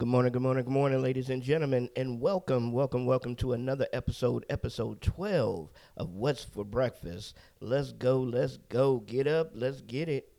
Good morning, good morning, good morning, ladies and gentlemen, and welcome, welcome, welcome to another episode, episode 12 of What's for Breakfast. Let's go, let's go. Get up, let's get it.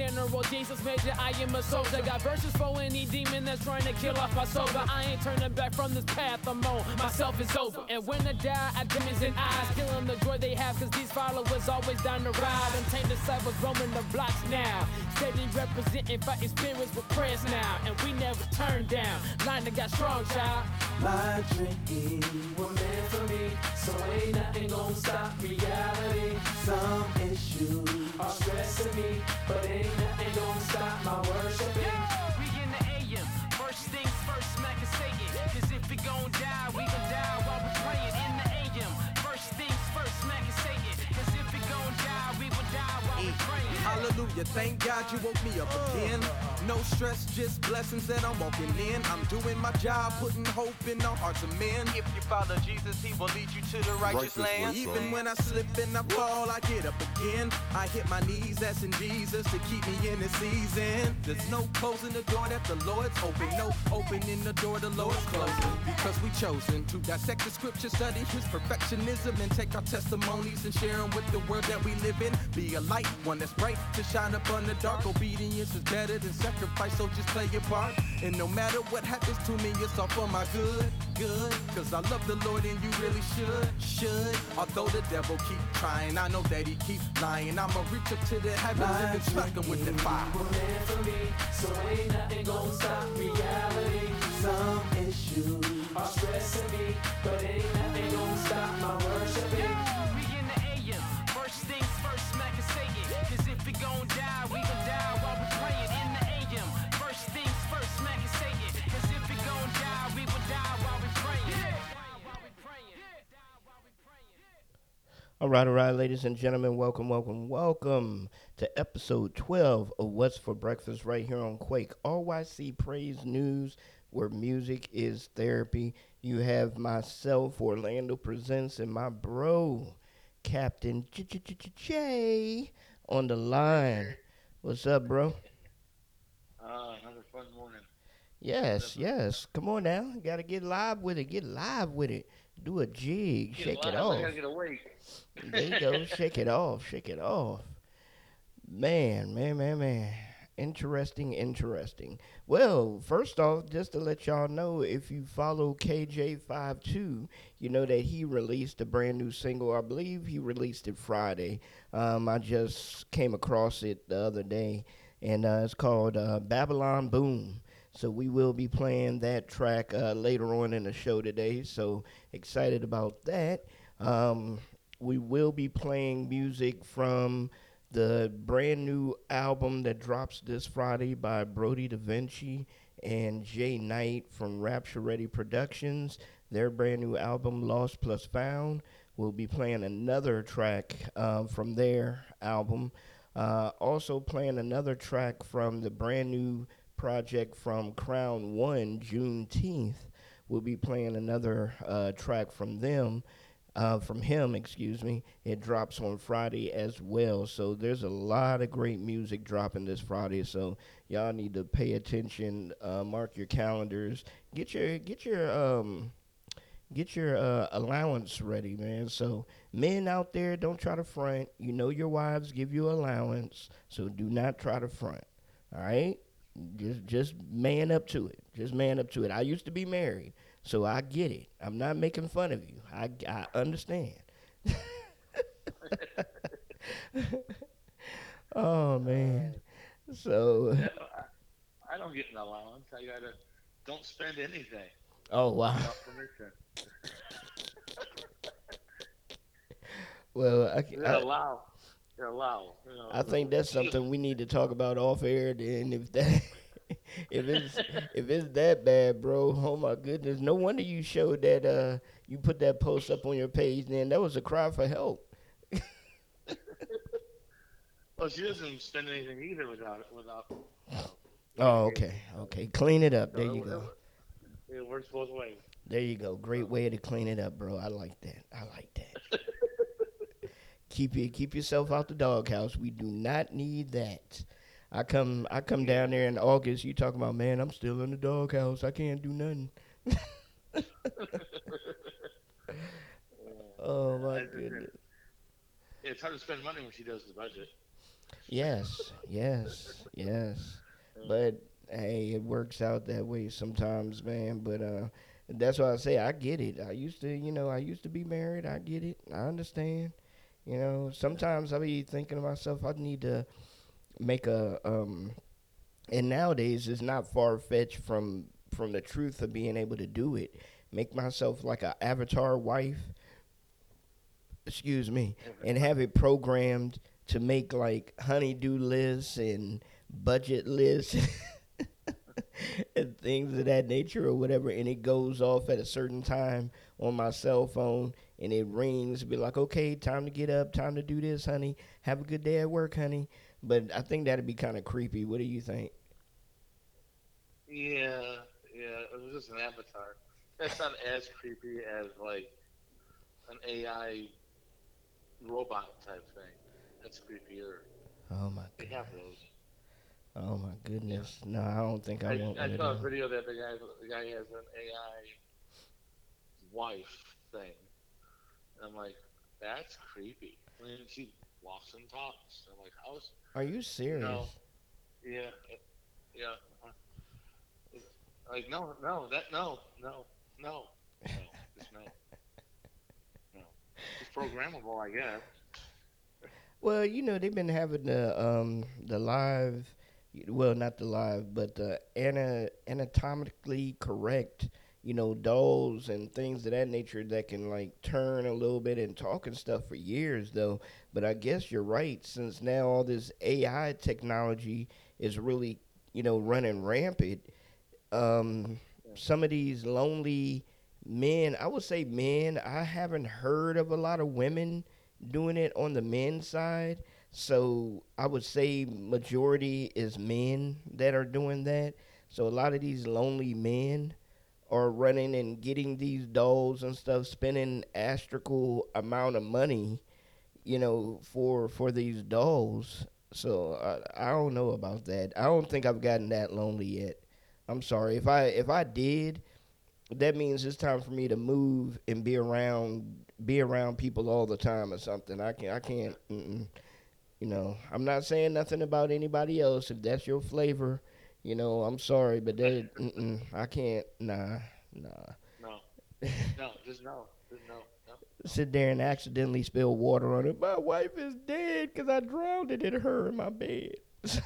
General, Jesus major, I am a soldier. Got verses for any demon that's trying to kill off my soul. But I ain't turning back from this path I'm on. Myself is over. And when I die, I demons in eyes, killing the joy they have, cause these followers always down the ride. Untamed disciples roaming the blocks now. Steady representing, fighting spirits with prayers now. And we never turn down. Line that got strong, child. My dreams were meant for me, so ain't nothing gonna stop reality. Some issues are stressing me, but ain't nothing gonna stop my worshiping. We thank God you woke me up again. No stress, just blessings that I'm walking in. I'm doing my job, putting hope in the hearts of men. If you follow Jesus, he will lead you to the righteous land. Even when I slip and I fall, I get up again. I hit my knees, asking Jesus to keep me in this season. There's no closing the door that the Lord's open. No opening the door the Lord's closing. Because we chosen to dissect the scripture, study his perfectionism, and take our testimonies and share them with the world that we live in. Be a light, one that's bright to shine up on the dark. Obedience is better than sacrifice, so just play your part. And no matter what happens to me, it's all for my good, good. Cause I love the Lord and you really should, should. Although the devil keep trying, I know that he keep lying. I'ma reach up to the heavens and smack him with the fire. dreams were meant for me, so ain't nothing gonna stop reality. Some issues are stressing me, but ain't nothing gonna stop my worshiping. We All right, all right, ladies and gentlemen, welcome, welcome, welcome to episode 12 of What's for Breakfast right here on Quake RYC Praise News, where music is therapy. You have myself, Orlando Presentz, and my bro, Kaptain Jay- on the line. What's up, bro? Uh, another fun morning. Yes, yes. Come on now. Got to get live with it. Get live with it. Do a jig. Shake it off. There you go. shake it off. Shake it off. Man, man, man, man. Interesting, interesting. Well, first off, just to let y'all know, if you follow KJ52, you know that he released a brand new single. I believe he released it Friday. Um, I just came across it the other day, and uh, it's called uh, Babylon Boom. So we will be playing that track uh, later on in the show today. So excited about that. Um, we will be playing music from the brand new album that drops this Friday by Brodie Da Vinci and Jay Knight from Rapture Ready Productions. Their brand new album, Lost Plus Found. We'll be playing another track um, from their album. Uh, also, playing another track from the brand new project from Crown One, Juneteenth. We'll be playing another uh, track from them uh, from him, excuse me. It drops on Friday as well. So there's a lot of great music dropping this Friday. So y'all need to pay attention. Uh, mark your calendars. Get your get your um get your uh, allowance ready, man. So men out there, don't try to front. You know your wives give you allowance, so do not try to front. All right. Just just man up to it. Just man up to it. I used to be married, so I get it. I'm not making fun of you. I I understand. oh man. So I don't get an allowance. I gotta don't spend anything oh wow. without permission. Well, I, I, allow. Allow. You know, I think that's something we need to talk about off air. Then if that if it's if it's that bad, bro, oh my goodness, no wonder you showed that uh you put that post up on your page. Then that was a cry for help. Well, she doesn't spend anything either without without. Oh, okay, okay, clean it up. There you go. It works both ways. There you go. Great way to clean it up, bro. I like that. I like that. keep it. keep yourself out the doghouse. We do not need that. I come I come down there in August. You talking about man? I'm still in the doghouse. I can't do nothing. oh my goodness. It's hard to spend money when she does the budget. Yes, yes, yes. But hey, it works out that way sometimes, man. But uh that's why I say I get it. I used to, you know, I used to be married. I get it. I understand. You know, sometimes I be thinking to myself, I need to make a um and nowadays it's not far fetched from from the truth of being able to do it. Make myself like a avatar wife. Excuse me, and have it programmed to make like honeydew lists and budget lists and things of that nature or whatever and it goes off at a certain time on my cell phone and it rings be like okay time to get up time to do this honey have a good day at work honey but i think that'd be kind of creepy what do you think Yeah, yeah. It was just an avatar. That's not as creepy as like an AI robot type thing. That's creepier. oh my They have those. oh my goodness no i don't think i, I, want I saw a video that the guy the guy has an AI wife thing. And I'm like, that's creepy. I mean, she walks and talks. I'm like, how's are you serious No. yeah, yeah. uh, Like no, no, that no, no, no, no, just no, no. It's programmable, I guess. Well, you know they've been having the um the live, well not the live, but the ana- anatomically correct, you know, dolls and things of that nature that can like turn a little bit and talk and stuff for years though. But I guess you're right since now all this AI technology is really you know running rampant. Um, some of these lonely men, I would say men. I haven't heard of a lot of women doing it on the men's side. So I would say majority is men that are doing that. So a lot of these lonely men are running and getting these dolls and stuff, spending astronomical amount of money, you know, for for these dolls. So I, I don't know about that. I don't think I've gotten that lonely yet. I'm sorry if I if I did, that means it's time for me to move and be around be around people all the time or something. I can I can't. Mm-mm. You know, I'm not saying nothing about anybody else. If that's your flavor, you know, I'm sorry, but mm-mm, I can't. Nah, nah. No, no, just no, just no, no. Sit there and accidentally spill water on it. My wife is dead because I drowned it in her in my bed.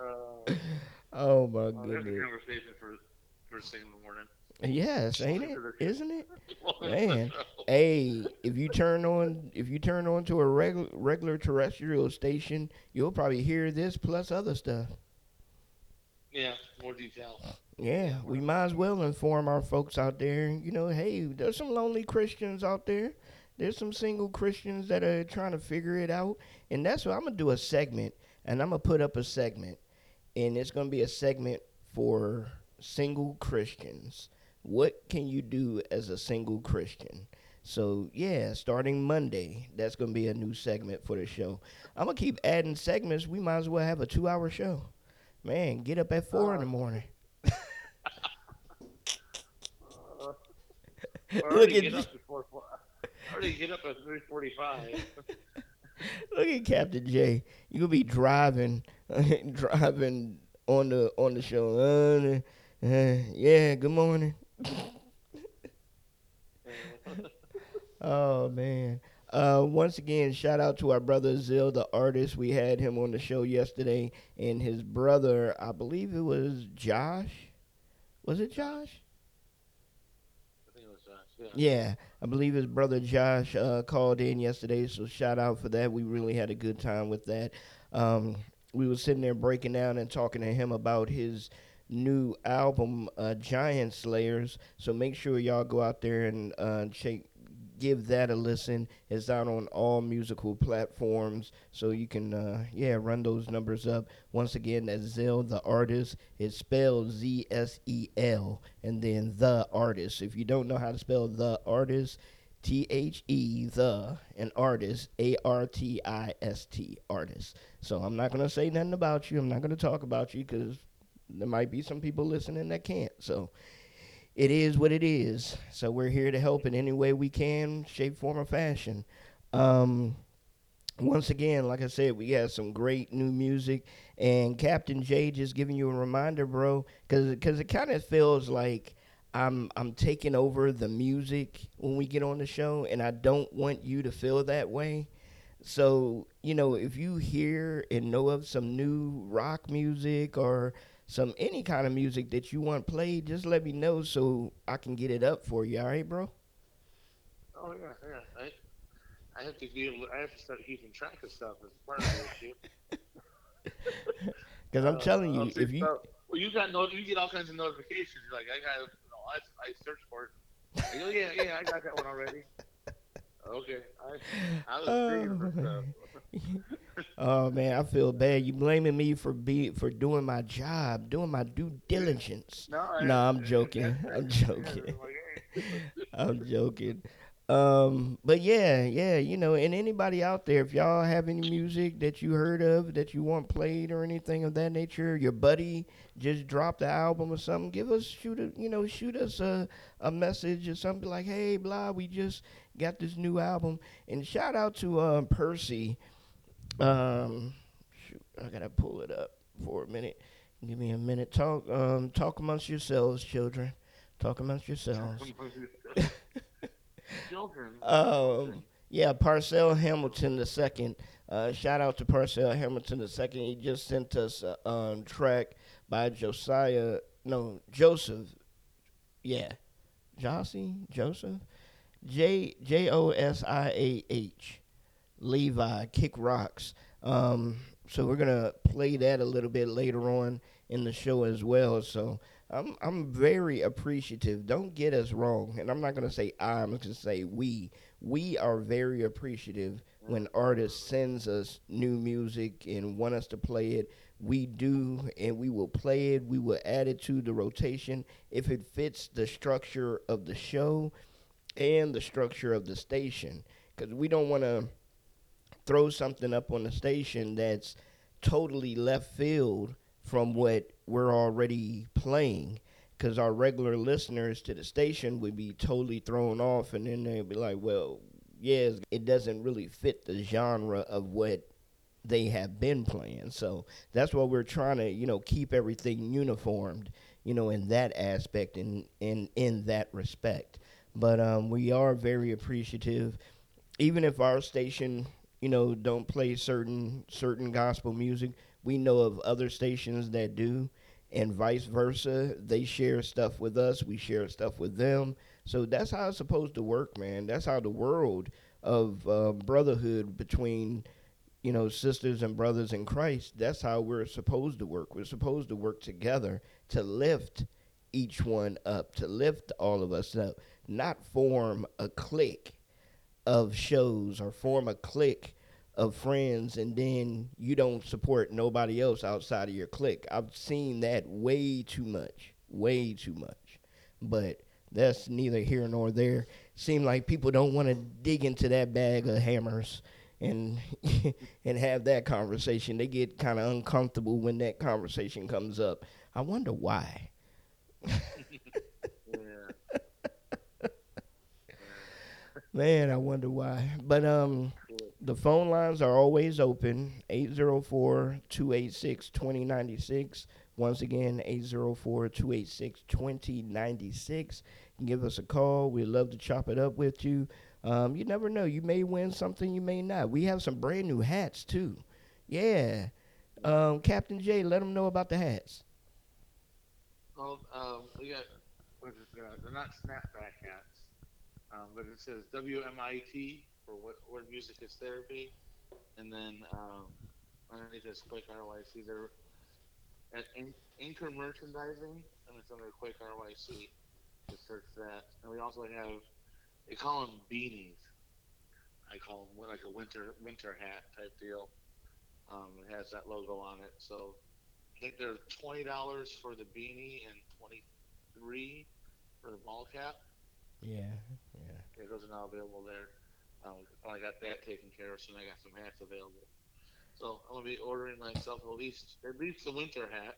Uh, oh my there's a goodness. conversation for first thing in the morning. Yes, ain't it? Isn't it? Welcome to the Man. Hey, if you turn on if you turn on to a regular regular terrestrial station, you'll probably hear this plus other stuff. Yeah, more detail. Yeah, we might as well inform our folks out there. You know, hey, there's some lonely Christians out there. There's some single Christians that are trying to figure it out, and that's what I'm gonna do a segment, and I'm gonna put up a segment, and it's gonna be a segment for single Christians. What can you do as a single Christian? So yeah, starting Monday, that's gonna be a new segment for the show. I'm gonna keep adding segments. We might as well have a two-hour show. Man, get up at four in the morning. I Look at get this. up before. four- already get up at three forty-five. Look at Kaptain Jay. You could be driving, driving on the on the show. Uh, uh, yeah. Good morning. oh man. Uh, once again, shout out to our brother Zill, the artist. We had him on the show yesterday, and his brother, I believe it was Josh. Was it Josh? I think it was Josh. Yeah. Yeah, I believe his brother Josh uh, called in yesterday, so shout out for that. We really had a good time with that. Um, we were sitting there breaking down and talking to him about his new album, uh, Giant Slayers. So make sure y'all go out there and uh, check, give that a listen. It's out on all musical platforms, so you can uh, yeah run those numbers up. Once again, that's Zsel the artist. It's spelled Z S E L, and then the artist. If you don't know how to spell the artist, T H E the an artist A R T I S T artist. So I'm not gonna say nothing about you. I'm not gonna talk about you because there might be some people listening that can't. So it is what it is. So we're here to help in any way we can, shape, form, or fashion. Um, once again, like I said, we got some great new music, and Kaptain Jay just giving you a reminder, bro, because it kind of feels like I'm I'm taking over the music when we get on the show, and I don't want you to feel that way. So you know, if you hear and know of some new rock music or some any kind of music that you want played, just let me know so I can get it up for you. All right, bro? Oh yeah, yeah. I, I have to be able. I have to start keeping track of stuff as part of this shit. Because I'm Uh, telling you, if you about- well, you got no, you get all kinds of notifications. You're like, I got, you know, I, I search for it. I go, yeah, yeah, I got that one already. Okay, I, I was. Oh man, I feel bad. You blaming me for be for doing my job, doing my due diligence. No, I, No, I'm joking. I'm joking. I'm joking. Um, but yeah, yeah, you know, and anybody out there, if y'all have any music that you heard of that you want played or anything of that nature, your buddy just dropped the album or something, give us shoot a you know, shoot us a, a message or something like, Hey blah, we just got this new album. And shout out to um Percy. Um shoot, I gotta pull it up for a minute. Give me a minute. Talk um talk amongst yourselves, children. Talk amongst yourselves. Um, yeah, Parcell Hamilton the second. Uh, shout out to Parcell Hamilton the second. He just sent us a um, track by Josiah. No, Joseph. Yeah, Jossie Joseph. J J O S I A H. Levi Kick Rocks. Um, so we're gonna play that a little bit later on in the show as well. So I'm I'm very appreciative. Don't get us wrong, and I'm not gonna say I, I'm gonna say we. We are very appreciative when artists sends us new music and want us to play it. We do, and we will play it. We will add it to the rotation if it fits the structure of the show and the structure of the station. Because we don't want to throw something up on the station that's totally left field from what we're already playing because our regular listeners to the station would be totally thrown off and then they'd be like well yes it doesn't really fit the genre of what they have been playing. So that's why we're trying to you know keep everything uniformed you know in that aspect and in in that respect. But um, we are very appreciative. Even if our station you know don't play certain certain gospel music we know of other stations that do and vice versa. They share stuff with us. We share stuff with them. So that's how it's supposed to work man. That's how the world of uh, brotherhood between you know sisters and brothers in christ that's how we're supposed to work. We're supposed to work together to lift each one up to lift all of us up not form a clique of shows or form a clique of friends and then you don't support nobody else outside of your clique. I've seen that way too much. Way too much. But that's neither here nor there. Seem like people don't want to dig into that bag of hammers and and have that conversation. They get kind of uncomfortable when that conversation comes up. I wonder why. Man, I wonder why. But um The phone lines are always open 804 286 2096. Once again, 804 286 2096. Give us a call. We'd love to chop it up with you. Um, you never know. You may win something, you may not. We have some brand new hats, too. Yeah. Um, Kaptain Jay, let them know about the hats. Well, um, we got, uh, they're not snapback hats, um, but it says WMIT for what, what music is therapy. And then um, underneath this Quick RYC, they're at Anchor Merchandising, and it's under Quick RYC. Just search that. And we also have, they call them beanies. I call them like a winter winter hat type deal. Um, it has that logo on it. So I think they're twenty dollars for the beanie and twenty three for the ball cap. Yeah, yeah. Yeah, those are now available there. Um, I got that taken care of, so I got some hats available. So I'm gonna be ordering myself at least at least a winter hat.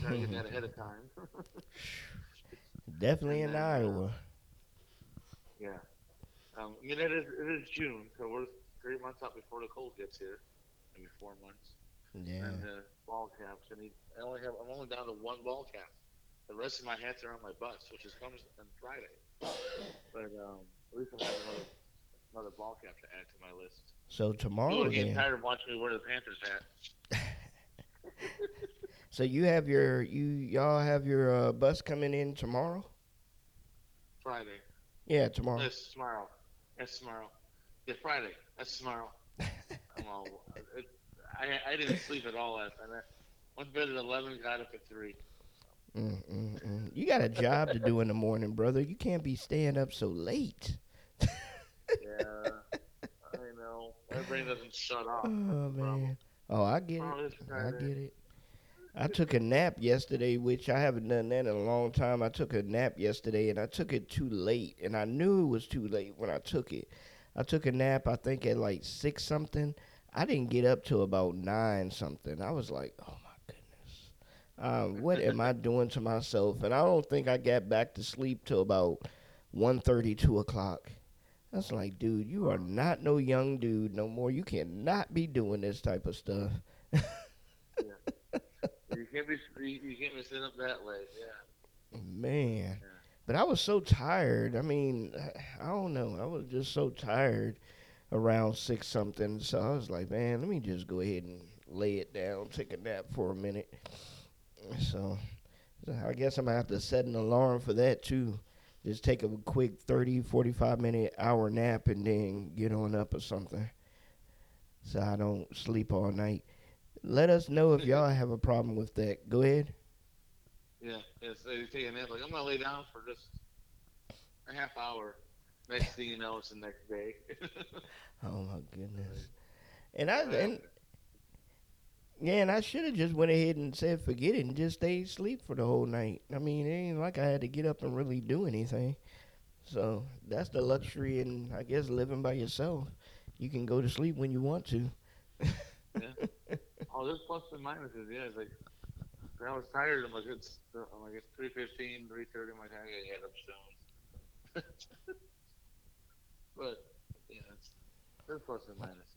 Try to get that ahead of time. Definitely in then, uh, Iowa. yeah. Um, I mean it is it is June, so we're three months out before the cold gets here. Maybe four months. Yeah. And uh, ball caps. I need. I only have. I'm only down to one ball cap. The rest of my hats are on my bus, which is comes on Friday. But um, at least I have another another ball cap to add to my list. So tomorrow getting then. tired of watching me wear the Panthers hat. So you have your you y'all have your uh, bus coming in tomorrow? Friday. Yeah, tomorrow. That's tomorrow. That's tomorrow. Yeah, Friday. That's tomorrow. I'm all, it, I I didn't sleep at all last night. I went to bed at eleven, got up at three. Mm, mm, mm. You got a job to do in the morning, brother. You can't be staying up so late. Yeah, I know. My brain doesn't shut off. Oh problem. man. Oh, I get Oh, it. I get it. I took a nap yesterday, which I haven't done that in a long time. I took a nap yesterday and I took it too late, and I knew it was too late when I took it. I took a nap, I think at like six something. I didn't get up till about nine something. I was like, oh my goodness, um, what am I doing to myself? And I don't think I got back to sleep till about one thirty, two o'clock. That's like, dude, you are not no young dude no more. You cannot be doing this type of stuff. You can't be you, can't be sitting up that way. Yeah. Man. But I was so tired. I mean, I don't know. I was just so tired around six something. So I was like, man, let me just go ahead and lay it down, take a nap for a minute. So so I guess I'm going to have to set an alarm for that too. Just take a quick 30, 45 minute hour nap and then get on up or something. So I don't sleep all night. Let us know if y'all have a problem with that. Go ahead. Yeah. yeah so you take a nap. Like I'm gonna lay down for just a half hour. Next thing you know, it's the next day. Oh my goodness. And I and yeah, and I should have just went ahead and said forget it and just stayed asleep for the whole night. I mean, it ain't like I had to get up and really do anything. So that's the luxury and I guess living by yourself. You can go to sleep when you want to. Yeah. Oh, there's plus and minuses. Yeah, it's like I was tired. I'm like it's I'm like it's three fifteen, three thirty. I'm like I gotta get up soon. but yeah, it's, there's plus and minuses.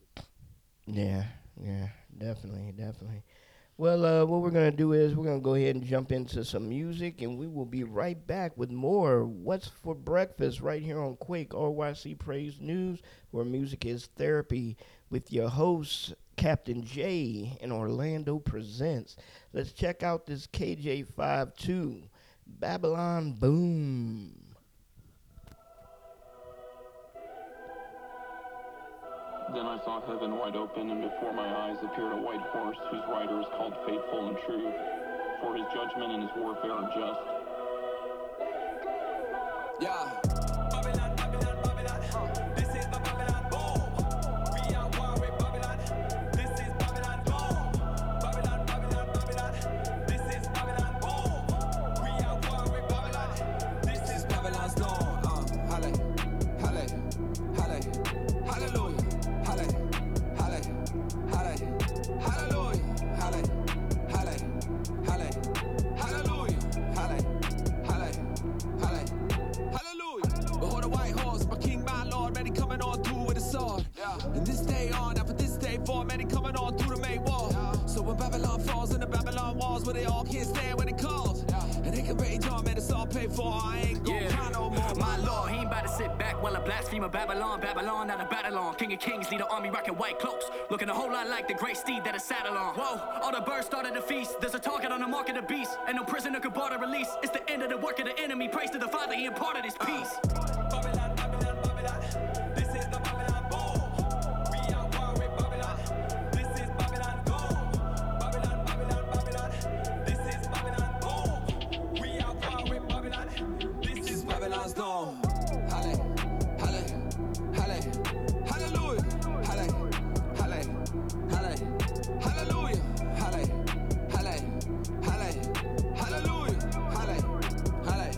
Yeah, yeah, definitely, definitely. Well, uh, what we're gonna do is we're gonna go ahead and jump into some music, and we will be right back with more "What's for Breakfast" right here on Quake RYC Praise News, where music is therapy, with your host Kaptain Jay and Orlando Presentz. Let's check out this KJ52 Babylon Boom. Then I saw heaven wide open, and before my eyes appeared a white horse, whose rider is called Faithful and True. For his judgment and his warfare are just. For, man, they coming on through the main wall. So when Babylon falls in the Babylon walls, where they all can't stand when it calls. And they can rage on, man, it's all paid for. I ain't gonna Yeah. cry no more. My lord, he ain't about to sit back while a blasphemer Babylon, Babylon, not a Babylon. King of kings, lead an army rocking white cloaks. Looking a whole lot like the great steed that is saddle on. Whoa, all the birds started to feast. There's a target on the mark of the beast. And no prisoner could bar the release. It's the end of the work of the enemy. Praise to the Father, he imparted his peace. Babylon, dawn. Halle, halle, halle, hallelujah. Halle, halle, halle, hallelujah. Halle, halle, halle, hallelujah. Halle, halle.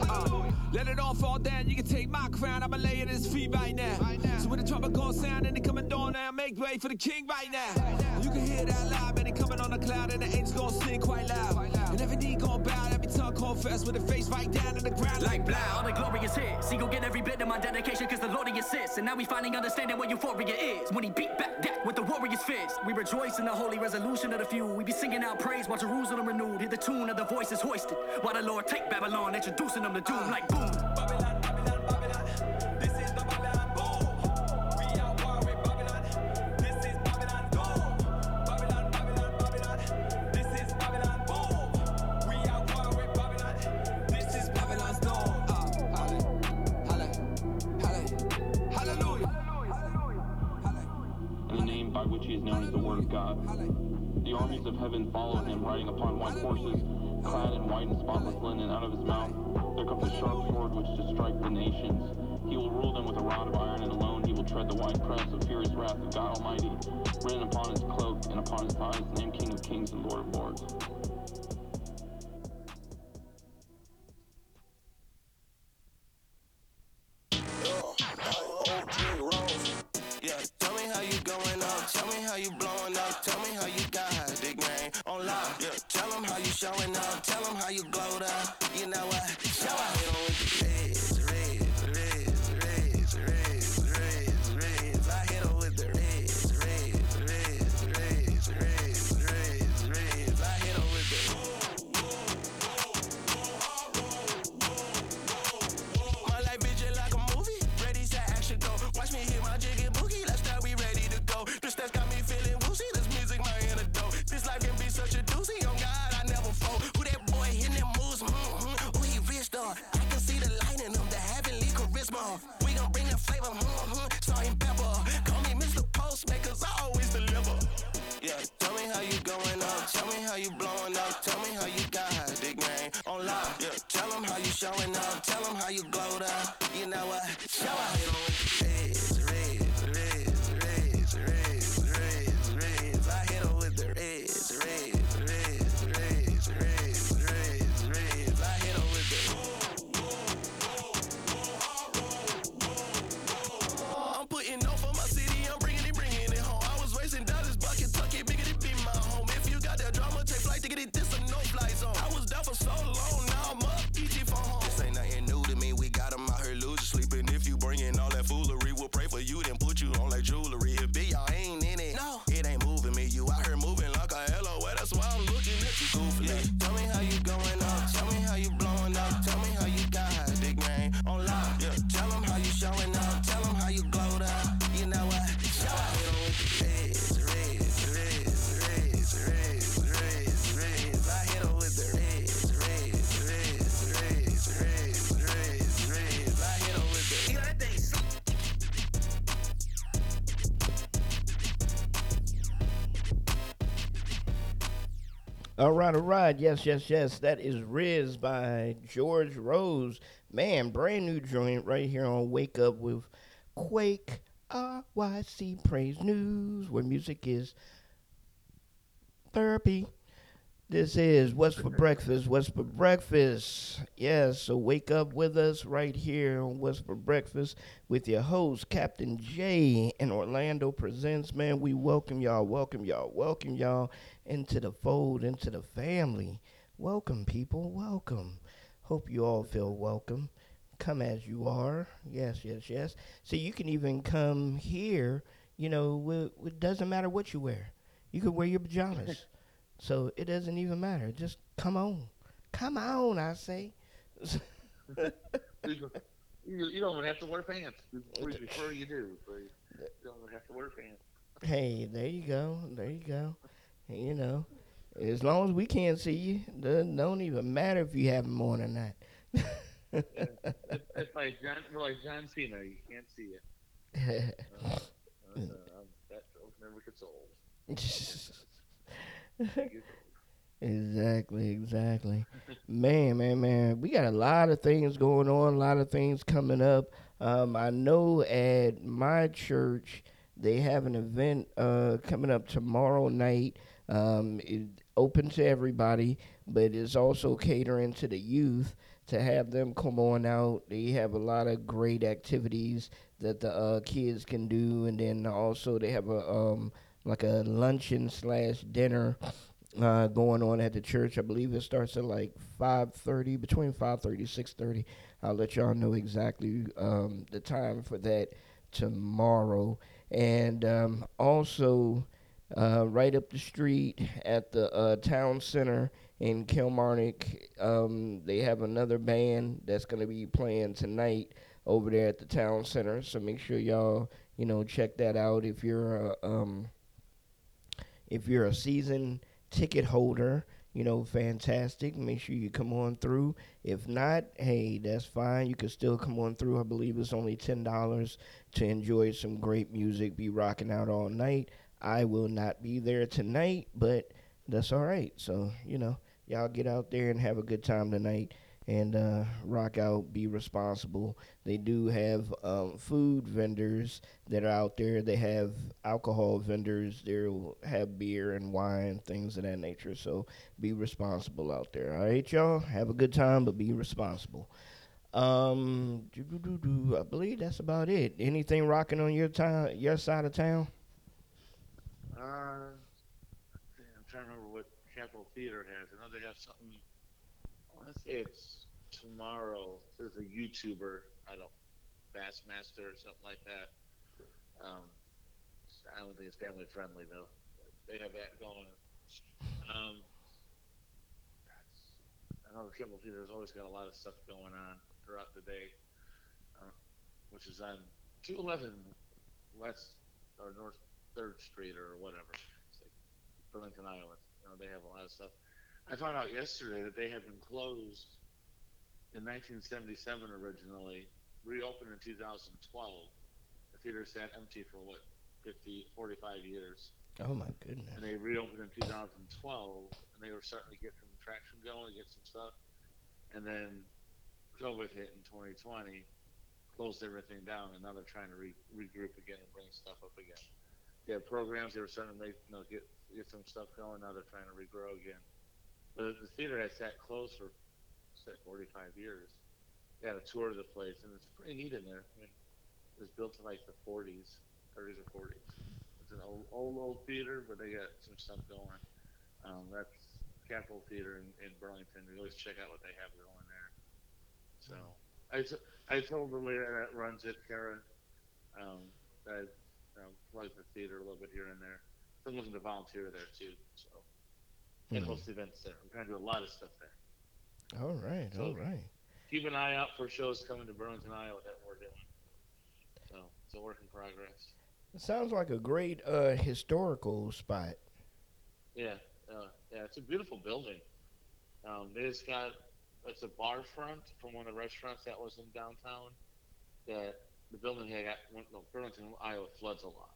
Uh, let it all fall down. You can take my crown. I'ma lay it at his feet right now. So when the trumpet goes sound and they coming down now, make way for the king right now. You can hear that loud, tongue confess with a face right down to the ground Like blah, all the glorious hits. Gon' get every bit of my dedication, cause the Lord he assists. And now we finally understanding what euphoria is. When he beat back that with the warrior's fist. We rejoice in the holy resolution of the few. We be singing out praise while Jerusalem renewed. Hear the tune of the voices hoisted. While the Lord take Babylon, introducing them to doom like boom. Babylon. Which he is known as the Word of God. The armies of heaven follow him, riding upon white horses, clad in white and spotless linen. Out of his mouth there comes a sharp sword which to strike the nations. He will rule them with a rod of iron, and alone he will tread the wide press of furious wrath of God Almighty. Written upon his cloak and upon his thighs, named King of Kings and Lord of Lords. How you glowed All right, all right. Yes, yes, yes. That is Riz by George Rose. Man, brand new joint right here on Wake Up with Quake RYC Praise News, where music is therapy. This is What's for Breakfast. What's for Breakfast? Yes, so wake up with us right here on What's for Breakfast with your host, Kaptain Jay and Orlando Presentz. Man, we welcome y'all, welcome y'all, welcome y'all into the fold, into the family. Welcome, people, welcome. Hope you all feel welcome. Come as you are. Yes, yes, yes. So you can even come here you know, it doesn't matter what you wear. You could wear your pajamas. so it doesn't even matter. Just come on. Come on, I say. You, don't even have to wear pants. We prefer you do, but you don't even have to wear pants. Hey, there you go. There you go. You know, as long as we can't see you, doesn't don't even matter if you have them on or not. It's, it's like John, we're like John Cena. You can't see it. Uh, uh, that joke never gets old. exactly, exactly. man, man, man. We got a lot of things going on, a lot of things coming up. Um, I know at my church they have an event uh, coming up tomorrow night. Um, it open to everybody, but it's also catering to the youth to have them come on out. They have a lot of great activities that the uh, kids can do, and then also they have a um, like a luncheon slash dinner uh, going on at the church. I believe it starts at like five thirty, between five thirty six thirty. I'll let y'all know exactly um, the time for that tomorrow, and um, also uh, right up the street at the uh, town center in Kilmarnock. Um, they have another band that's going to be playing tonight over there at the town center. So make sure y'all, you know, check that out if you're a, um, if you're a season ticket holder. You know, fantastic. Make sure you come on through. If not, hey, that's fine. You can still come on through. I believe it's only ten dollars to enjoy some great music, be rocking out all night. I will not be there tonight, but that's all right. So, you know, y'all get out there and have a good time tonight and uh, rock out, be responsible. They do have um, food vendors that are out there. They have alcohol vendors. They'll have beer and wine, things of that nature. So be responsible out there. All right, y'all? Have a good time, but be responsible. Um. I believe that's about it. Anything rocking on your town, your side of town? Uh, I'm trying to remember what Capitol Theater has. I know they have something. I want to say it's tomorrow. There's a YouTuber. I don't, Bassmaster or something like that. Um, I don't think it's family friendly though. They have that going. Um, I know the Capitol Theater's always got a lot of stuff going on throughout the day, uh, which is on 211 West or North Third Street or whatever. It's like Burlington, Iowa. You know, they have a lot of stuff. I found out yesterday that they had been closed in 1977 originally, reopened in 2012. The theater sat empty for what, 50, 45 years. Oh my goodness. And they reopened in 2012, and they were starting to get some traction going, get some stuff. And then COVID hit in 2020, closed everything down, and now they're trying to re- regroup again and bring stuff up again. Have programs they were starting to make, you know, get get some stuff going. Now they're trying to regrow again. But the theater has sat closed for say 45 years. They had a tour of the place, and it's pretty neat in there. I mean, it was built in like the 40s, 30s or 40s. It's an old, old, old theater, but they got some stuff going. Um, that's Capitol Theater in, in Burlington. You always check out what they have going there. So I, I told the lady that runs it, Kara, um, that Um, plug the theater a little bit here and there. I'm looking to volunteer there too. So and Mhm. host events there. I'm trying to do a lot of stuff there. All right, So- all right. Keep an eye out for shows coming to Burlington, Iowa that we're doing. So it's a work in progress. It sounds like a great uh, historical spot. Yeah, uh, yeah, it's a beautiful building. Um, they just got it's a bar front from one of the restaurants that was in downtown. That the building had got no, Burlington, Iowa floods a lot,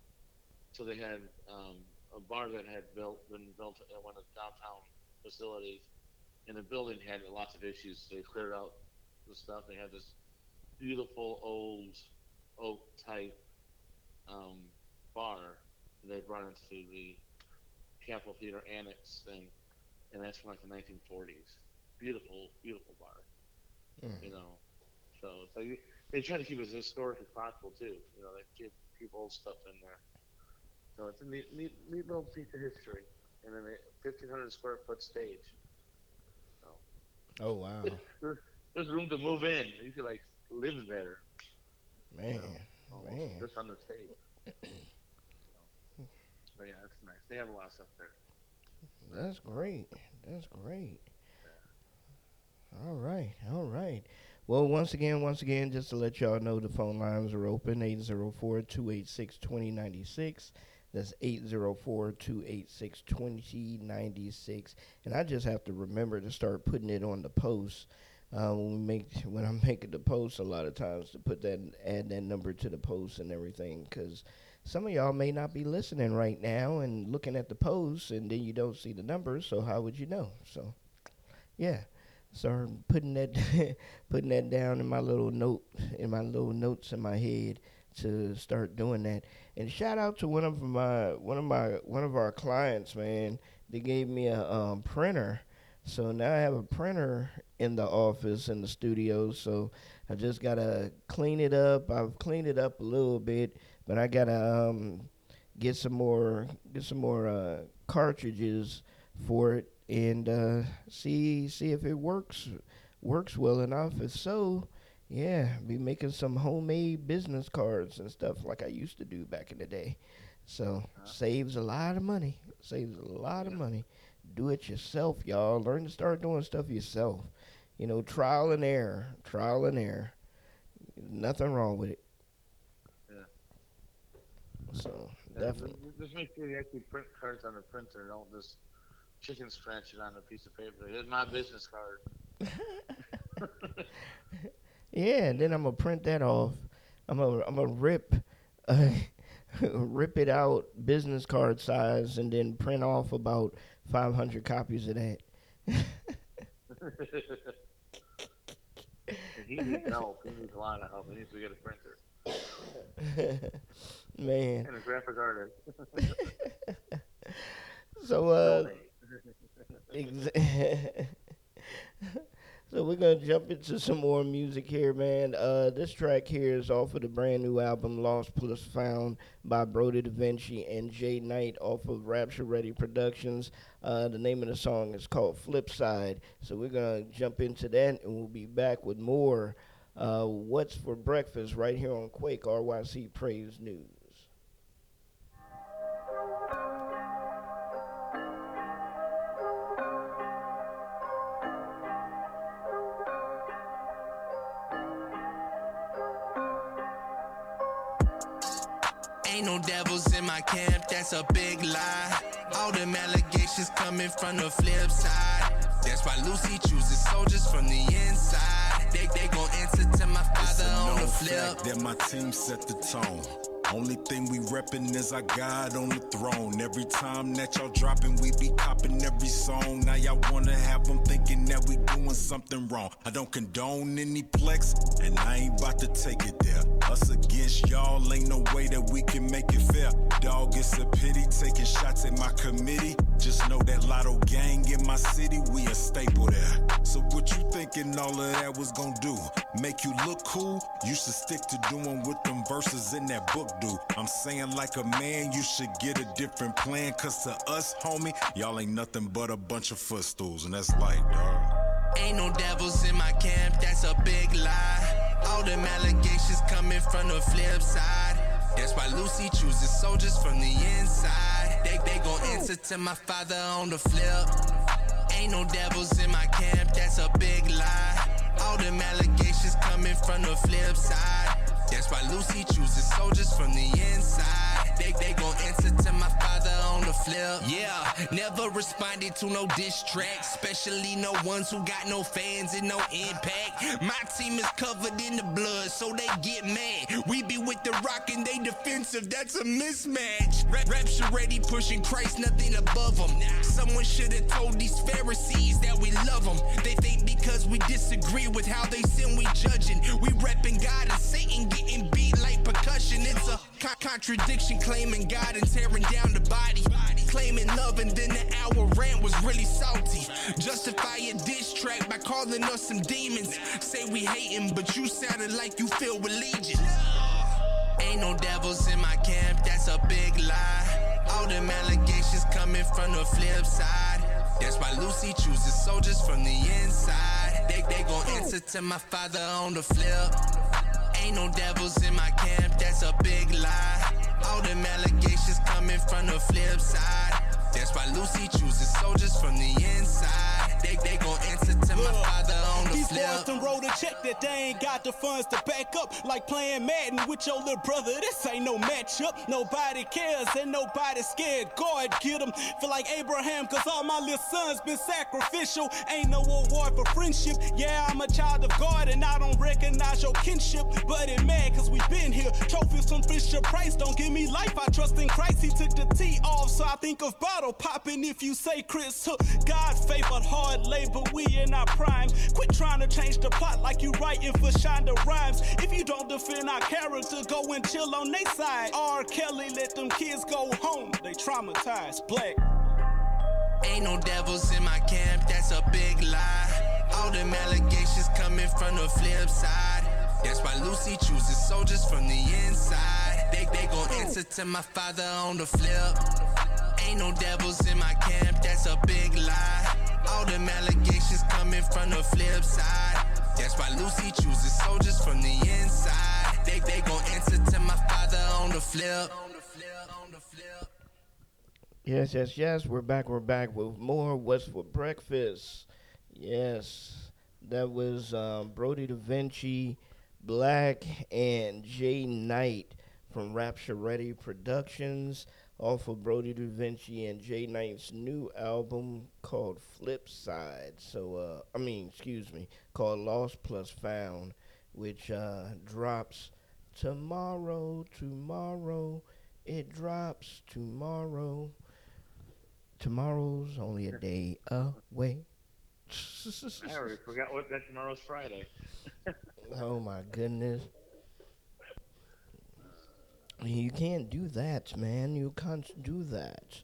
so they had um, a bar that had built been built at one of the downtown facilities, and the building had lots of issues. So they cleared out the stuff. They had this beautiful old oak type um, bar that they brought into the Capitol Theater Annex thing, and that's from like the 1940s. Beautiful, beautiful bar. Mm. You know, so it's like they try to keep it as historic as possible too. You know, they keep keep old stuff in there. So it's a neat, neat, neat little piece of history, and then a 1,500 square foot stage. Oh wow, There's, there's room to move in. You could like live there, man, almost, man. just on the stage. but yeah, that's nice. They have a lot of stuff there. That's great. That's great. All right. All right. Well, once again, once again, just to let y'all know, the phone lines are open 804 286 2096. That's 804 286 2096. And I just have to remember to start putting it on the post. Uh, when we make when I'm making the post, a lot of times to put that add that number to the post and everything, because some of y'all may not be listening right now and looking at the post, and then you don't see the numbers. So how would you know? So, yeah, start putting that putting that down in my little note in my little notes in my head to start doing that. And shout out to one of my one of my one of our clients, man. They gave me a um, printer. So now I have a printer in the office in the studio. So I just gotta clean it up. I've cleaned it up a little bit, but I gotta um, get some more get some more uh, cartridges for it and uh, see see if it works works well enough. If so, yeah, be making some homemade business cards and stuff like I used to do back in the day. So saves a lot of money. Saves a lot of money. Do it yourself, y'all. Learn to start doing stuff yourself. You know, trial and error. Trial and error. Nothing wrong with it. Yeah. So Yeah, definitely. Just, just make sure you actually print cards on the printer. Don't just chicken scratch it on a piece of paper. Here's my business card. Yeah, and then I'm gonna print that off. I'm gonna I'm gonna rip, uh, rip it out business card size, and then print off about 500 copies of that. he needs help. He needs a lot of help. He needs to get a printer Man, and a graphic artist. so uh, so we're gonna jump into some more music here, man. Uh, this track here is off of the brand new album Lost Plus Found by Brodie Da Vinci and Jay Knight off of Rapture Ready Productions. Uh, the name of the song is called Flip Side. So we're gonna jump into that, and we'll be back with more. Uh, What's for breakfast right here on Quake RYC Praise News. Devils in my camp, that's a big lie. All them allegations coming from the flip side. That's why Lucy chooses soldiers from the inside. They they gon' answer to my father on the flip. fact that my team set the tone. Only thing we reppin' is our God on the throne. Every time that y'all dropping, we be copping every song. Now y'all wanna have them thinking that we doing something wrong. I don't condone any flex, and I ain't about to take it there. Us against y'all ain't no way that we can make it fair. Dog, it's a pity taking shots at my committee. Just know that Lotto gang in my city, we a staple there. So what you thinking all of that was gonna do? Make you look cool? You should stick to doing what them verses in that book do. I'm saying like a man, you should get a different plan. Cause to us, homie, y'all ain't nothing but a bunch of footstools. And that's like, dog. Ain't no devils in my camp, that's a big lie. All them allegations coming from the flip side. That's why Lucy chooses soldiers from the inside. They, they gon' answer to my father on the flip. Ain't no devils in my camp, that's a big lie. All them allegations coming from the flip side. That's why Lucy chooses soldiers from the inside. They, they gon' answer to my father on the flip. Yeah, never responded to no diss track, especially no ones who got no fans and no impact. My team is covered in the blood, so they get mad. We be with the rock and they defensive, that's a mismatch. Rap, raps ready, pushing Christ, nothing above them. Someone should have told these Pharisees that we love them. They think because we disagree with how they sin, we judging. We repping God and Satan beat like percussion. It's a con- contradiction, claiming God and tearing down the body. Claiming love and then the hour rant was really salty. Justify a diss track by calling us some demons. Say we hating, but you sounded like you feel religion. Ain't no devils in my camp, that's a big lie. All them allegations coming from the flip side. That's why Lucy chooses soldiers from the inside. They, they gon' answer to my father on the flip. Ain't no devils in my camp, that's a big lie. All them allegations coming from the flip side. That's why Lucy chooses soldiers from the inside. They they gon' answer to my father on the These flip. boys done wrote a check that they ain't got the funds to back up. Like playing Madden with your little brother. This ain't no matchup. Nobody cares and nobody scared. God get 'em. Feel like Abraham, cause all my little sons been sacrificial. Ain't no award for friendship. Yeah, I'm a child of God and I don't recognize your kinship. But it mad cause we been here. Trophies from Fisher Price don't give me life. I trust in Christ. He took the T off, so I think of bottle popping if you say Chris Hook. God favored hard labor, we in our prime. Quit trying to change the plot like you writing for Shonda Rhimes. If you don't defend our character, go and chill on they side. R. Kelly let them kids go home. They traumatized. Black. Ain't no devils in my camp, that's a big lie. All them allegations coming from the flip side. That's why Lucy chooses soldiers from the inside. They they gon' answer to my father on the flip. Ain't no devils in my camp, that's a big lie. All them allegations coming from the flip side. That's why Lucy chooses soldiers from the inside. They they gon' answer to my father on the flip. Yes, yes, yes. We're back. We're back with more. What's for breakfast? Yes, that was um, Brodie Da Vinci, Black, and Jay Knight from Rapture Ready Productions. Off of Brodie Da Vinci and Jay Knight's new album called Flip Side. So, uh, I mean, excuse me, called Lost Plus Found, which uh, drops tomorrow. Tomorrow. It drops tomorrow. Tomorrow's only a day away. I already forgot what that tomorrow's Friday. oh my goodness. You can't do that, man. You can't do that.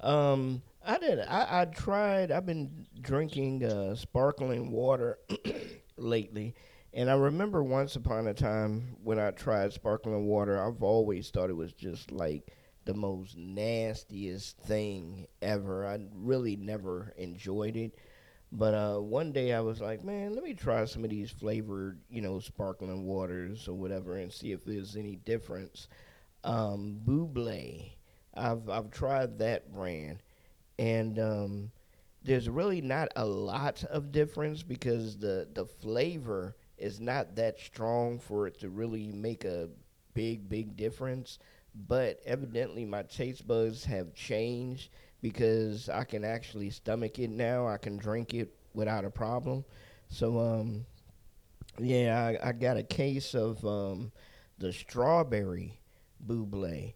Um, I did. I, I tried. I've been drinking uh, sparkling water lately, and I remember once upon a time when I tried sparkling water, I've always thought it was just like the most nastiest thing ever. I really never enjoyed it. But uh, one day I was like, man, let me try some of these flavored, you know, sparkling waters or whatever, and see if there's any difference. Um, Bubly, I've I've tried that brand, and um, there's really not a lot of difference because the the flavor is not that strong for it to really make a big big difference. But evidently, my taste buds have changed because I can actually stomach it now. I can drink it without a problem. So, um, yeah, I, I got a case of um, the strawberry bubly,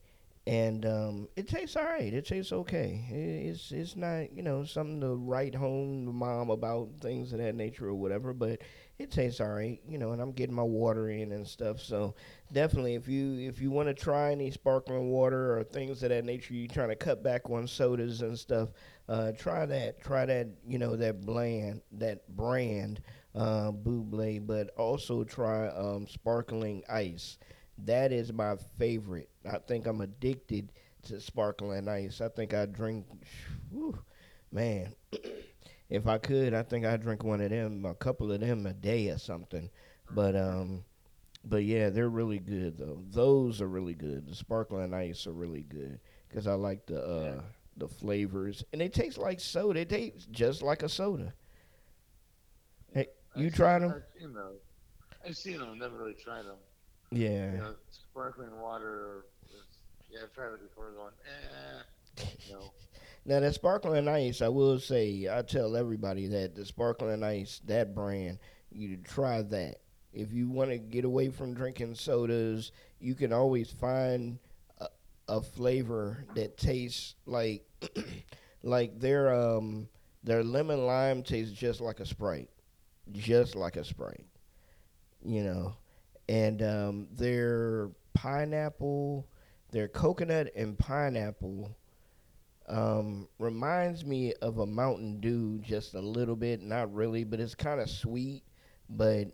and um, it tastes all right. It tastes okay. It- It's it's not you know something to write home to mom about things of that nature or whatever, but it tastes all right. You know, and I'm getting my water in and stuff. So definitely, if you if you want to try any sparkling water or things of that nature, you're trying to cut back on sodas and stuff. Uh, try that. Try that. You know that bland that brand uh, Bubly, but also try um, sparkling ice. That is my favorite. I think I'm addicted to sparkling ice. I think I drink, whew, man. if I could, I think I'd drink one of them, a couple of them a day or something. But um, but yeah, they're really good though. Those are really good. The sparkling ice are really good because I like the uh, the flavors, and they taste like soda. It tastes just like a soda. Hey, you I've tried seen- them? I've seen those. I've seen them. Never really tried them. Yeah. You know, sparkling water. Yeah, tried it before. Going, eh, no. Now that sparkling ice, I will say, I tell everybody that the sparkling ice, that brand, you try that. If you want to get away from drinking sodas, you can always find a, a flavor that tastes like, like their um their lemon lime tastes just like a Sprite, just like a Sprite, you know, and um their pineapple, their coconut and pineapple um, reminds me of a Mountain Dew just a little bit, not really, but it's kind of sweet, but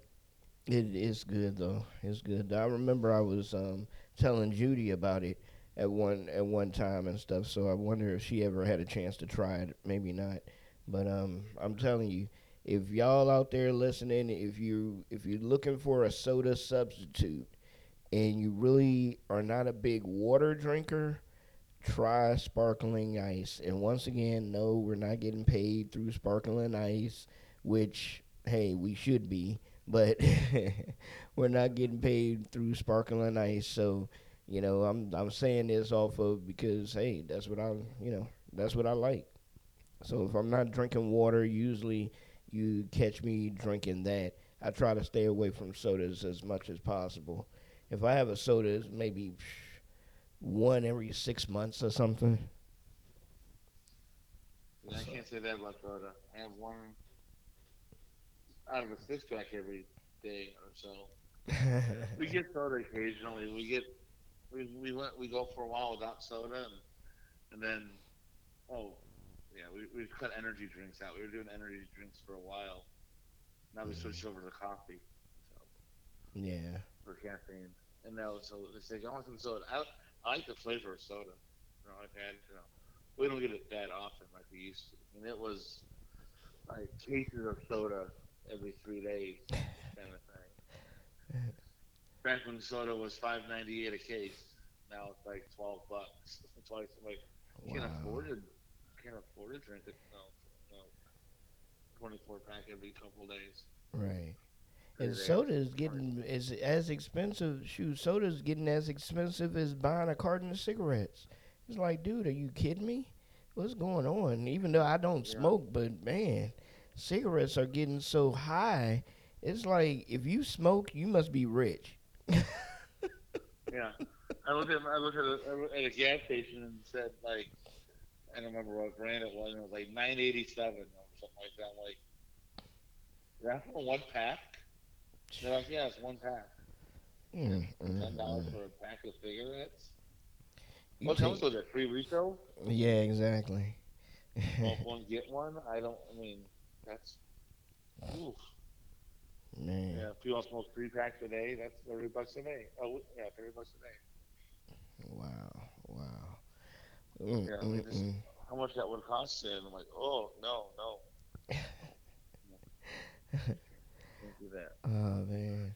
it is good though. It's good. I remember I was um, telling Judy about it at one at one time and stuff, so I wonder if she ever had a chance to try it. Maybe not, but um, I'm telling you, if y'all out there listening, if you if you're looking for a soda substitute and you really are not a big water drinker, try sparkling ice. And once again, no, we're not getting paid through sparkling ice, which hey, we should be, but we're not getting paid through sparkling ice. So, you know, I'm I'm saying this off of because hey, that's what I you know that's what I like. So if I'm not drinking water, usually you catch me drinking that. I try to stay away from sodas as much as possible. If I have a soda, it's maybe one every six months or something. Yeah, I can't say that about soda. I have one out of a six pack every day or so. we get soda occasionally. We get we we went we go for a while without soda and and then oh yeah we we cut energy drinks out. We were doing energy drinks for a while. Now we mm. switched over to coffee yeah. For caffeine. And now so it's like I want some soda. I, I like the flavor of soda. You know, I've had you know we don't get it that often like we used to. And it was like cases of soda every three days kind of thing. Back when soda was five ninety eight a case, now it's like twelve bucks. Twice like can't afford it. Can't afford to drink it. No, no. Twenty four pack every couple days. Right. And soda is getting is as expensive. Shoot, soda is getting as expensive as buying a carton of cigarettes. It's like, dude, are you kidding me? What's going on? Even though I don't Yeah. smoke, but man, cigarettes are getting so high. It's like if you smoke, you must be rich. Yeah, I looked at I looked at a, at a gas station and said like I don't remember what brand it was. And it was like nine eighty seven or something like that. I'm like, that's for one pack. They're like, yeah, it's one pack. Mm, mm, Ten dollars mm. for a pack of cigarettes. What comes with it? Free refill? yeah, exactly. Well, one get one. I don't. I mean, that's. Oof. Man, Yeah, if you want smoke three packs a day, that's thirty bucks a day. Oh, yeah, thirty bucks a day. wow, wow. Mm, Yeah, mm, just- mm. How much that would cost? And I'm like, oh no, no. That. Oh man.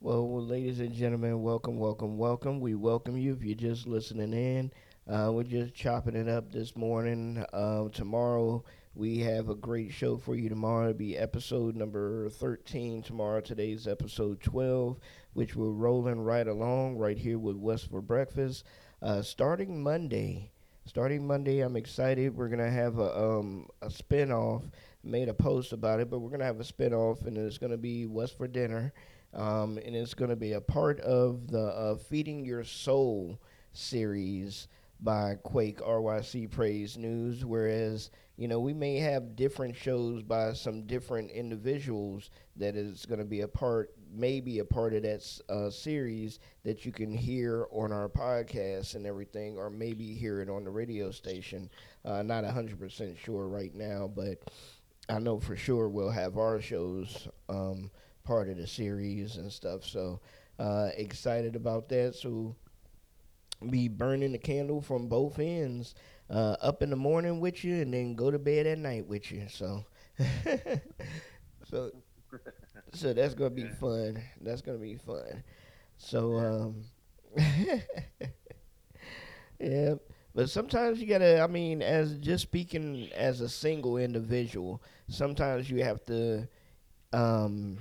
Well, ladies and gentlemen, welcome, welcome, welcome. We welcome you if you're just listening in. Uh, we're just chopping it up this morning. Uh, tomorrow we have a great show for you. Tomorrow it'll be episode number 13. Tomorrow today's episode 12, which we're rolling right along right here with What's for Breakfast. Uh, starting Monday, starting Monday, I'm excited. We're gonna have a um a spinoff. Made a post about it, but we're gonna have a spinoff, and it's gonna be What's for Dinner, um, and it's gonna be a part of the uh, Feeding Your Soul series by Quake RYC Praise News. Whereas you know we may have different shows by some different individuals that is gonna be a part, maybe a part of that uh, series that you can hear on our podcast and everything, or maybe hear it on the radio station. Uh, not hundred percent sure right now, but I know for sure we'll have our shows um, part of the series and stuff. So uh, excited about that. So be burning the candle from both ends, uh, up in the morning with you, and then go to bed at night with you. So, so, so that's gonna be fun. That's gonna be fun. So, um, yeah. But sometimes you gotta. I mean, as just speaking as a single individual, sometimes you have to um,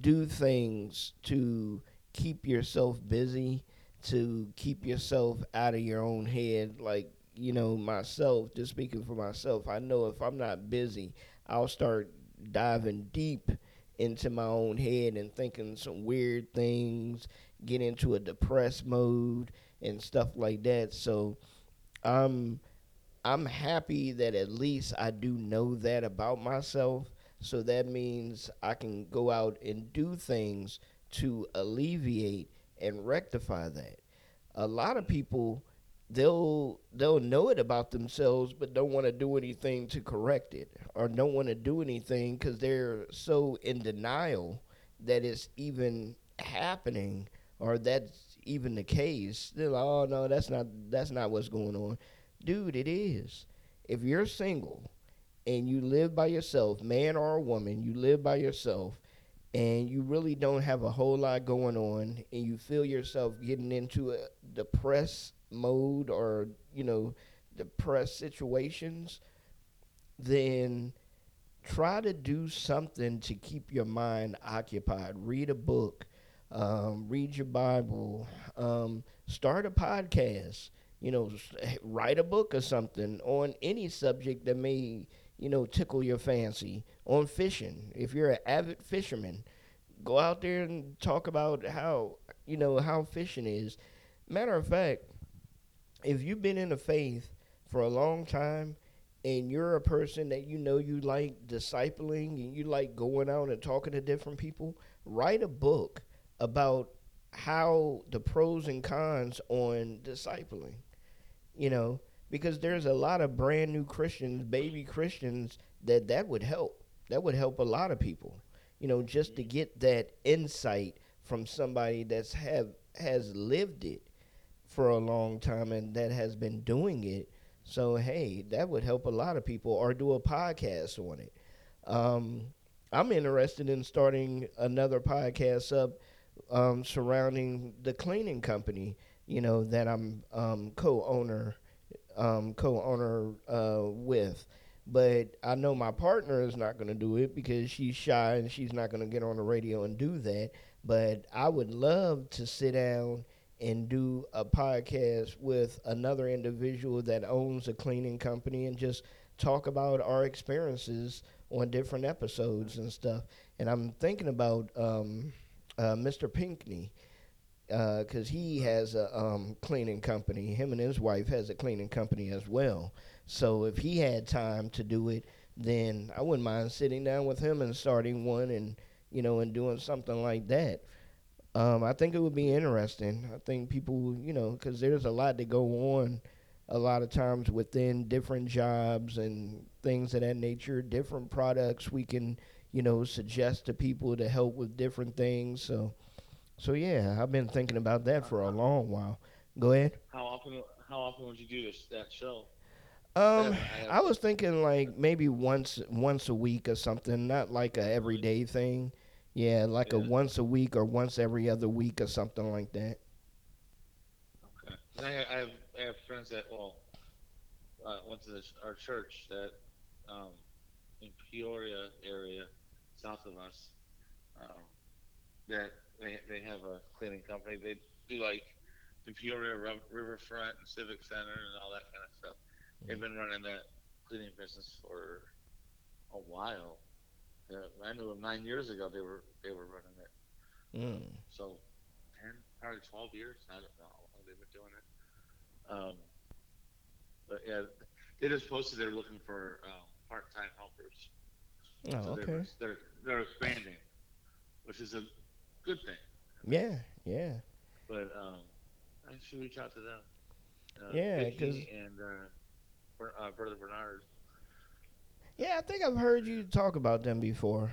do things to keep yourself busy, to keep yourself out of your own head. Like you know, myself. Just speaking for myself, I know if I'm not busy, I'll start diving deep into my own head and thinking some weird things, get into a depressed mode and stuff like that. So I'm I'm happy that at least I do know that about myself. So that means I can go out and do things to alleviate and rectify that. A lot of people they'll they'll know it about themselves but don't want to do anything to correct it or don't want to do anything cuz they're so in denial that it's even happening or that's even the case. They're like, "Oh no, that's not that's not what's going on." Dude, it is. If you're single and you live by yourself, man or woman, you live by yourself, and you really don't have a whole lot going on and you feel yourself getting into a depressed mode or you know depressed situations then try to do something to keep your mind occupied read a book um, read your bible um, start a podcast you know write a book or something on any subject that may you know tickle your fancy. On fishing if you're an avid fisherman go out there and talk about how you know how fishing is. Matter of fact if you've been in the faith for a long time and you're a person that you know you like discipling and you like going out and talking to different people write a book about how the pros and cons on discipling you know because there's a lot of brand new christians baby christians that that would help. That would help a lot of people you know just to get that insight from somebody that's have has lived it for a long time and that has been doing it. So hey that would help a lot of people or do a podcast on it. Um, i'm interested in starting another podcast up um, surrounding the cleaning company you know that i'm um, co-owner um, co-owner uh, with but I know my partner is not going to do it because she's shy and she's not going to get on the radio and do that. But I would love to sit down and do a podcast with another individual that owns a cleaning company and just talk about our experiences on different episodes and stuff. And I'm thinking about um, uh, Mr. Pinkney because he has a um, cleaning company. Him and his wife has a cleaning company as well. So if he had time to do it, then I wouldn't mind sitting down with him and starting one, and you know, and doing something like that. Um, I think it would be interesting. I think people, you know, because there's a lot that go on a lot of times within different jobs and things of that nature, different products we can, you know, suggest to people to help with different things. So, so yeah, I've been thinking about that for a long while. Go ahead. How often? How often would you do this that show? Um, I- was thinking like maybe once once a week or something, not like a everyday thing. Yeah, like a once a week or once every other week or something like that. Okay. I have I have friends that well uh, went to this, our church that um, in Peoria area, south of us, um, that they they have a cleaning company. They do like the Peoria Ri- Riverfront and Civic Center and all that kind of stuff. They've been running that cleaning business for a while. Uh, I knew them nine years ago. They were they were running it. Mm. So, 10, probably 12 years. I don't know how long they've been doing it. Um, but yeah, they just posted they're looking for um, part-time helpers. Oh, so okay. They're, they're, they're expanding, which is a good thing. Yeah, yeah, But um, I should reach out to them. Uh, Yeah, Vicky 'cause- and uh, uh, brother Bernard. yeah. I think I've heard you talk about them before.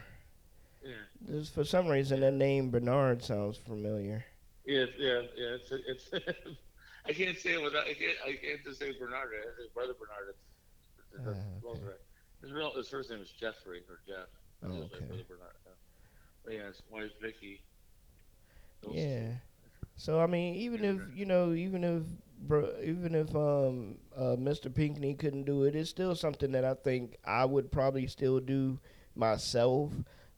Yeah, Just for some reason, that name Bernard sounds familiar. yeah, yeah, yeah. It's it's. I can't say it without. I can't. I can't just say Bernard. I say brother Bernard. It's, it's, Ah, okay. His real his first name is Jeffrey or Jeff. Oh, okay. yeah. But yeah, his wife Vicky. Yeah. So I mean, even if you know, even if bro, even if um uh, Mr. Pinkney couldn't do it, it's still something that I think I would probably still do myself.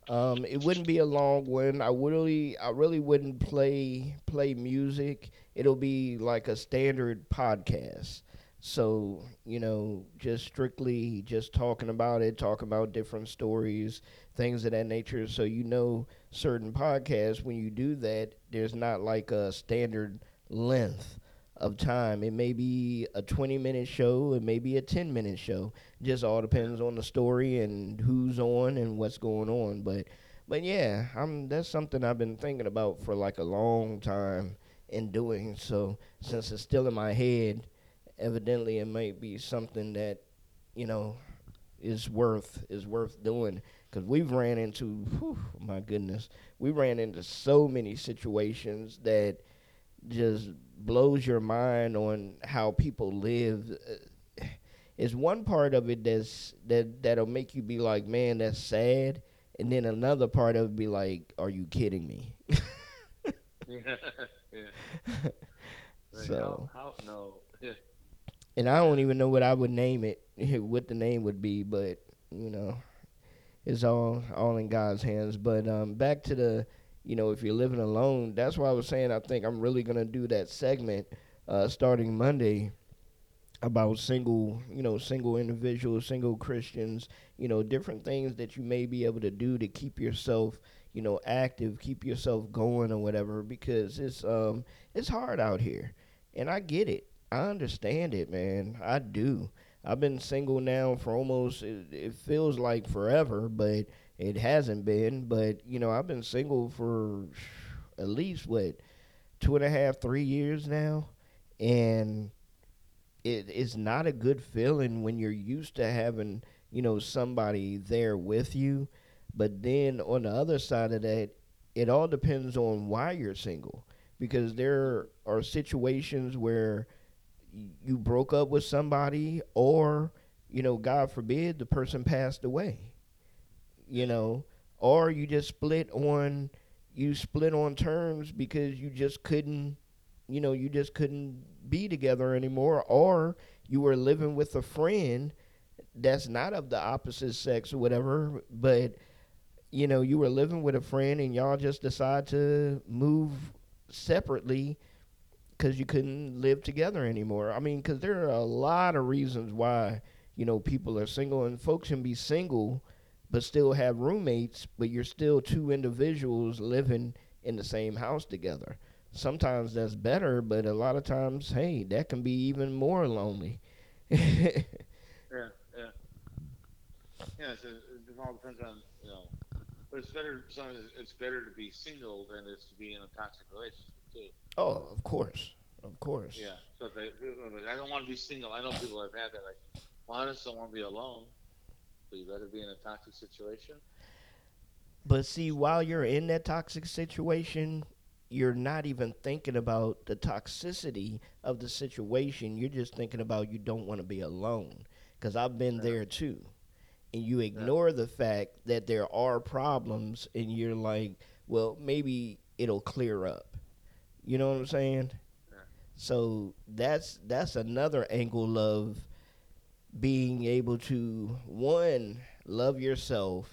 Um, it wouldn't be a long one. I really, I really wouldn't play play music. It'll be like a standard podcast. So you know, just strictly just talking about it, talking about different stories, things of that nature. So you know, certain podcasts when you do that, there's not like a standard length of time. It may be a 20 minute show, it may be a 10 minute show. Just all depends on the story and who's on and what's going on. But but yeah, I'm that's something I've been thinking about for like a long time and doing. So since it's still in my head, evidently it might be something that you know is worth is worth doing because we've ran into whew, my goodness we ran into so many situations that just blows your mind on how people live Uh, it's one part of it that's that that'll make you be like man that's sad and then another part of it be like, "Are you kidding me?" yeah. yeah. So- how, how no. And I don't even know what I would name it, what the name would be, but you know, it's all all in God's hands. But um, back to the, you know, if you're living alone, that's why I was saying I think I'm really gonna do that segment uh, starting Monday about single, you know, single individuals, single Christians, you know, different things that you may be able to do to keep yourself, you know, active, keep yourself going or whatever, because it's um it's hard out here, and I get it. I understand it, man. I do. I've been single now for almost it, it feels like forever, but it hasn't been. But you know, I've been single for at least what two and a half, three years now, and it is not a good feeling when you're used to having you know somebody there with you, but then on the other side of that, it all depends on why you're single because there are situations where you broke up with somebody or you know god forbid the person passed away you know or you just split on you split on terms because you just couldn't you know you just couldn't be together anymore or you were living with a friend that's not of the opposite sex or whatever but you know you were living with a friend and y'all just decide to move separately because you couldn't live together anymore. I mean, because there are a lot of reasons why you know people are single, and folks can be single but still have roommates, but you're still two individuals living in the same house together. Sometimes that's better, but a lot of times, hey, that can be even more lonely. Yeah, yeah. Yeah, so it, all depends on, you know, but it's better, sometimes it's- it's better to be single than it is to be in a toxic relationship, too. oh, of course, of course. Yeah, so they, I don't want to be single. I know people have had that, like, well, I just don't want to be alone. So you better be in a toxic situation. But see, while you're in that toxic situation, you're not even thinking about the toxicity of the situation. You're just thinking about you don't want to be alone. Because I've been there too. And you ignore the fact that there are problems, and you're like, well, maybe it'll clear up. You know what I'm saying? So that's that's another angle of being able to one love yourself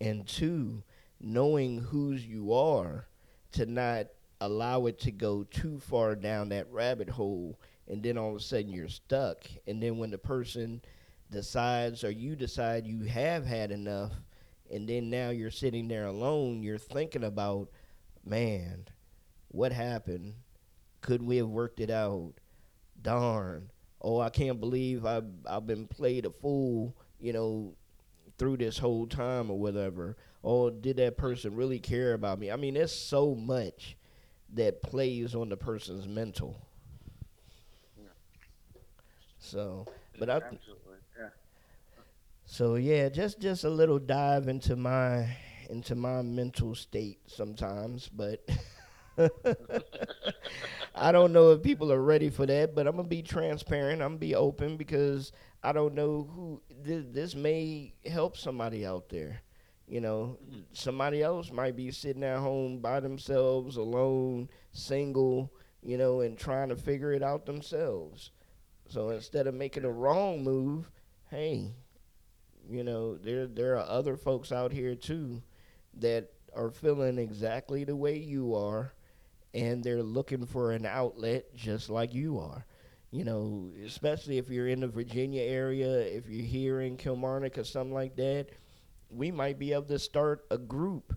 and two knowing whose you are to not allow it to go too far down that rabbit hole and then all of a sudden you're stuck and then when the person decides or you decide you have had enough and then now you're sitting there alone you're thinking about man what happened? Could we have worked it out? Darn. Oh i can't believe i've, I've been played a fool you know through this whole time or whatever. Oh did that person really care about me? I mean there's so much that plays on the person's mental. So but i. Yeah. so yeah just just a little dive into my into my mental state sometimes but I don't know if people are ready for that, but I'm gonna be transparent. I'm gonna be open because I don't know who this, this may help somebody out there. You know, mm-hmm. somebody else might be sitting at home by themselves, alone, single, you know, and trying to figure it out themselves. So instead of making a wrong move, hey, you know, there there are other folks out here too that are feeling exactly the way you are and they're looking for an outlet just like you are. You know, especially if you're in the Virginia area, if you're here in Kilmarnock or something like that, we might be able to start a group,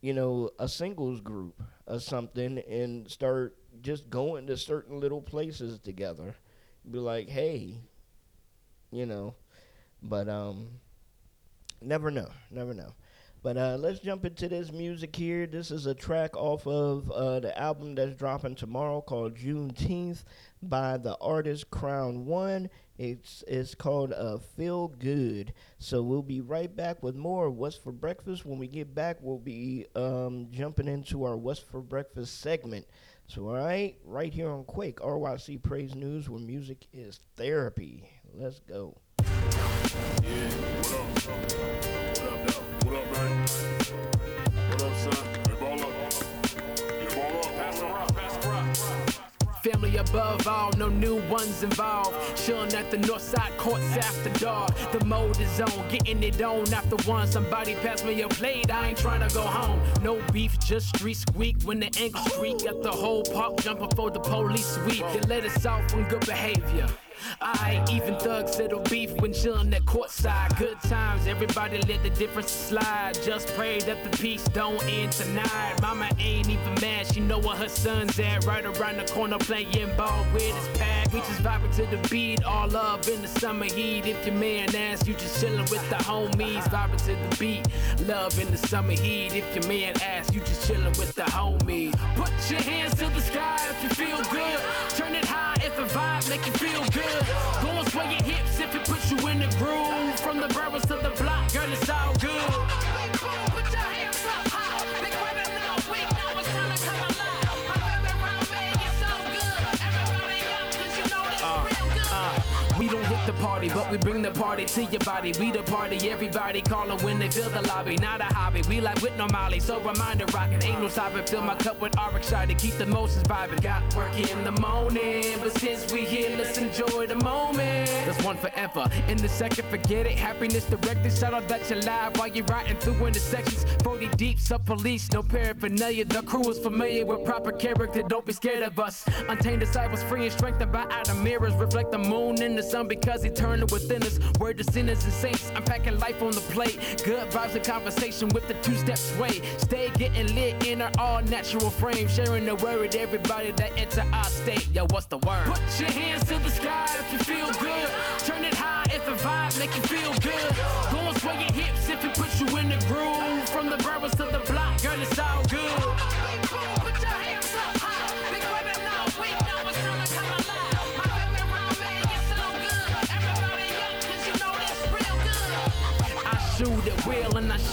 you know, a singles group or something and start just going to certain little places together. Be like, hey, you know, but um never know, never know. But uh, let's jump into this music here. This is a track off of uh, the album that's dropping tomorrow called Juneteenth by the artist Crown One. It's it's called uh, Feel Good. So we'll be right back with more What's for Breakfast. When we get back, we'll be um, jumping into our What's for Breakfast segment. So all right, right here on Quake RYC Praise News, where music is therapy. Let's go. Yeah, what up? What up, though? What up, son? Family above all, no new ones involved. Chillin' at the north side courts after dark. The mode is on, getting it on after one. Somebody pass me a plate, I ain't trying to go home. No beef, just street squeak when the anger streak. Got the whole park jumping for the police sweep. You let us off on good behavior. I even thugs settle beef when chillin' at courtside. Good times, everybody let the difference slide. Just pray that the peace don't end tonight. Mama ain't even mad, she know where her son's at. Right around the corner playing ball with his pack. We just vibing to the beat, all up in the summer heat. If your man asks, you just chillin' with the homies. Vibing to the beat, love in the summer heat. If your man asks, you just chillin' with the homies. Put your hands to the sky if you feel good. Turn it vibe make you feel good. Go and sway your hips if it puts you in the groove. From the barrels the party, but we bring the party to your body. We the party, everybody calling when they feel the lobby. Not a hobby, we like with no molly. So reminder rockin'. ain't no stopping. Fill my cup with RX to keep the emotions vibing. Got work in the morning, but since we here, let's enjoy the moment. There's one forever, in the second, forget it. Happiness directed, shout out that you're live while you're riding through intersections. 40 deep, sub police, no paraphernalia. The crew is familiar with proper character, don't be scared of us. Untamed disciples, free and strengthened by outer mirrors. Reflect the moon in the sun because eternal within us. Word to sinners and saints, I'm packing life on the plate. Good vibes and conversation with the two step sway. Stay getting lit in our all natural frame. Sharing the word with everybody that enter our state. Yo, what's the word? Put your hands to the sky if you feel good. Turn it high if a vibe make you feel good. Go and sway your hips if it puts you in the groove. From the barrels to the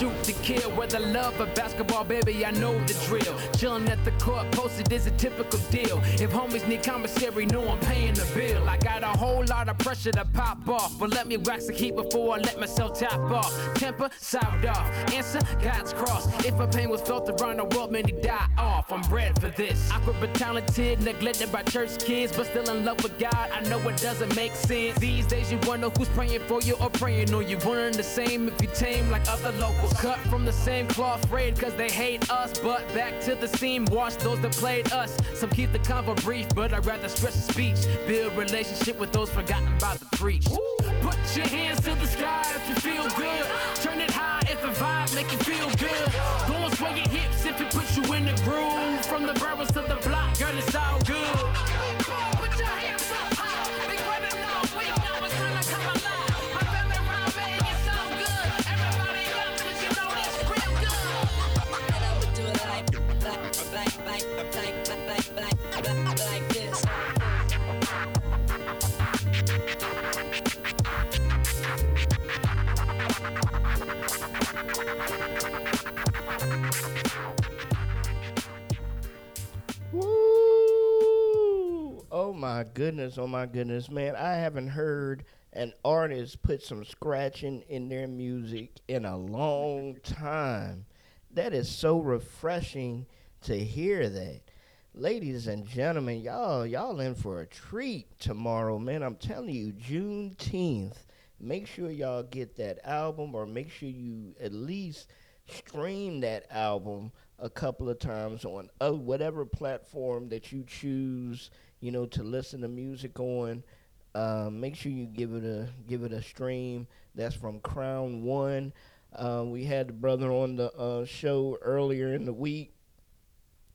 shoot to kill. Whether love or basketball, baby, I know the drill. Chillin' at the court, posted is a typical deal. If homies need commissary, know I'm paying the bill. I got a whole lot of pressure to pop off, but let me wax the heat before I let myself tap off. Temper, sound off. Answer, God's cross. If a pain was felt around the world, many die off. I'm bred for this. Awkward but talented, neglected by church kids, but still in love with God. I know it doesn't make sense. These days, you wonder who's praying for you or praying on you. And the same if you tame like other locals. Cut from the same cloth thread cause they hate us. But back to the seam, watch those that played us. Some keep the convo brief, but I'd rather stress the speech. Build relationship with those forgotten by the preach. Put your hands to the sky if you feel good. Turn it high if a vibe make you feel good. Go and sway your hips if it puts you in the groove. From the barrels to the block, girl, it's all my goodness, oh my goodness, man. I haven't heard an artist put some scratching in their music in a long time. That is so refreshing to hear that. Ladies and gentlemen, y'all, y'all in for a treat tomorrow, man. I'm telling you, Juneteenth. Make sure y'all get that album or make sure you at least stream that album a couple of times on uh, whatever platform that you choose, you know, to listen to music on. Uh, make sure you give it a give it a stream. That's from Crown One. Uh, we had the brother on the uh, show earlier in the week,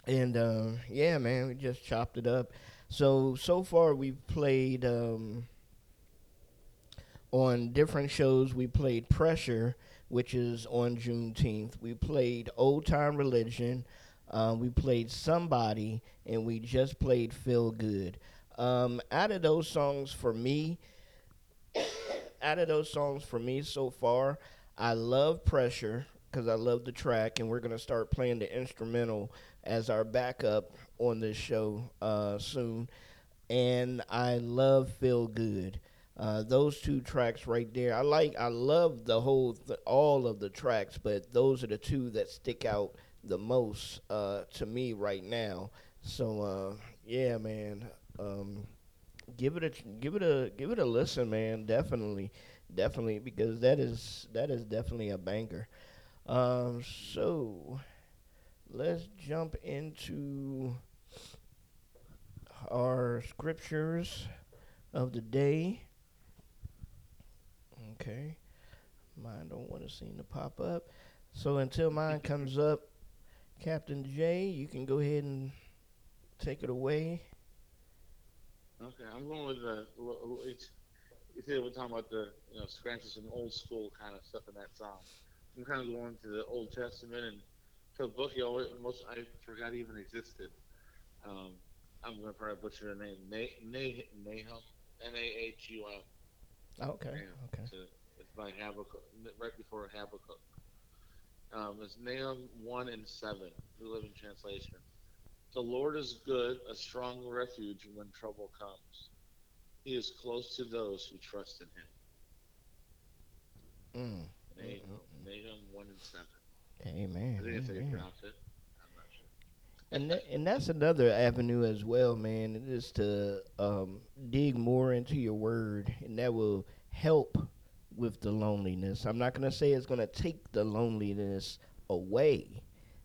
and uh, yeah, man, we just chopped it up. So so far we've played um, on different shows. We played Pressure, which is on Juneteenth. We played Old Time Religion. Uh, we played Somebody, and we just played Feel Good. Um, out of those songs for me, out of those songs for me so far, I love Pressure because I love the track, and we're gonna start playing the instrumental as our backup on this show uh, soon. And I love Feel Good. Uh, those two tracks right there, I like. I love the whole, th- all of the tracks, but those are the two that stick out the most uh, to me right now. So uh, yeah, man, um, give it a give it a give it a listen, man. Definitely, definitely, because that is that is definitely a banker. Um, so let's jump into our scriptures of the day. Okay, mine don't want to seem to pop up. So until mine comes up, Kaptain Jay, you can go ahead and take it away. Okay, I'm going with the. It's, you see, we're talking about the, you know, scratches and old school kind of stuff in that song. I'm kind of going to the Old Testament and to a book you always, most I forgot even existed. Um, I'm going to probably butcher the name. Na- Na- Nahum, N-A-H-U-M. Okay. Okay. It's, a- it's by Habakkuk, right before Habakkuk. Um, it's Nahum 1 and 7, New Living Translation. The Lord is good, a strong refuge when trouble comes. He is close to those who trust in him. Mm. Nahum, Nahum 1 and 7. Amen. I think that's how you amen. pronounce it. I'm not sure. And tha- and that's another avenue as well, man. It is to um, dig more into your word, and that will help with the loneliness. I'm not gonna say it's gonna take the loneliness away,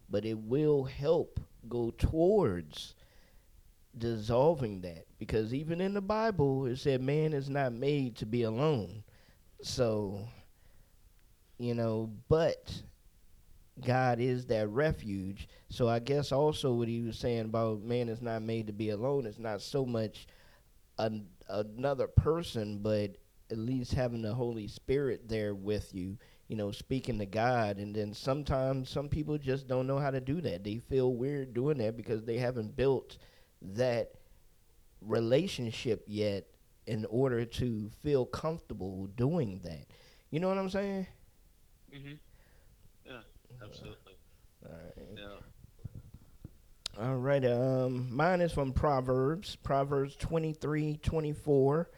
but it will help go towards dissolving that. Because even in the Bible, it said man is not made to be alone. So, you know, but God is that refuge. So I guess also what he was saying about man is not made to be alone is not so much an, another person, but at least having the Holy Spirit there with you, you know, speaking to God. And then sometimes some people just don't know how to do that. They feel weird doing that because they haven't built that relationship yet in order to feel comfortable doing that. You know what I'm saying? Mm-hmm. Yeah, absolutely. All right. Yeah. All right. Um, mine is from Proverbs, Proverbs twenty-three, twenty-four.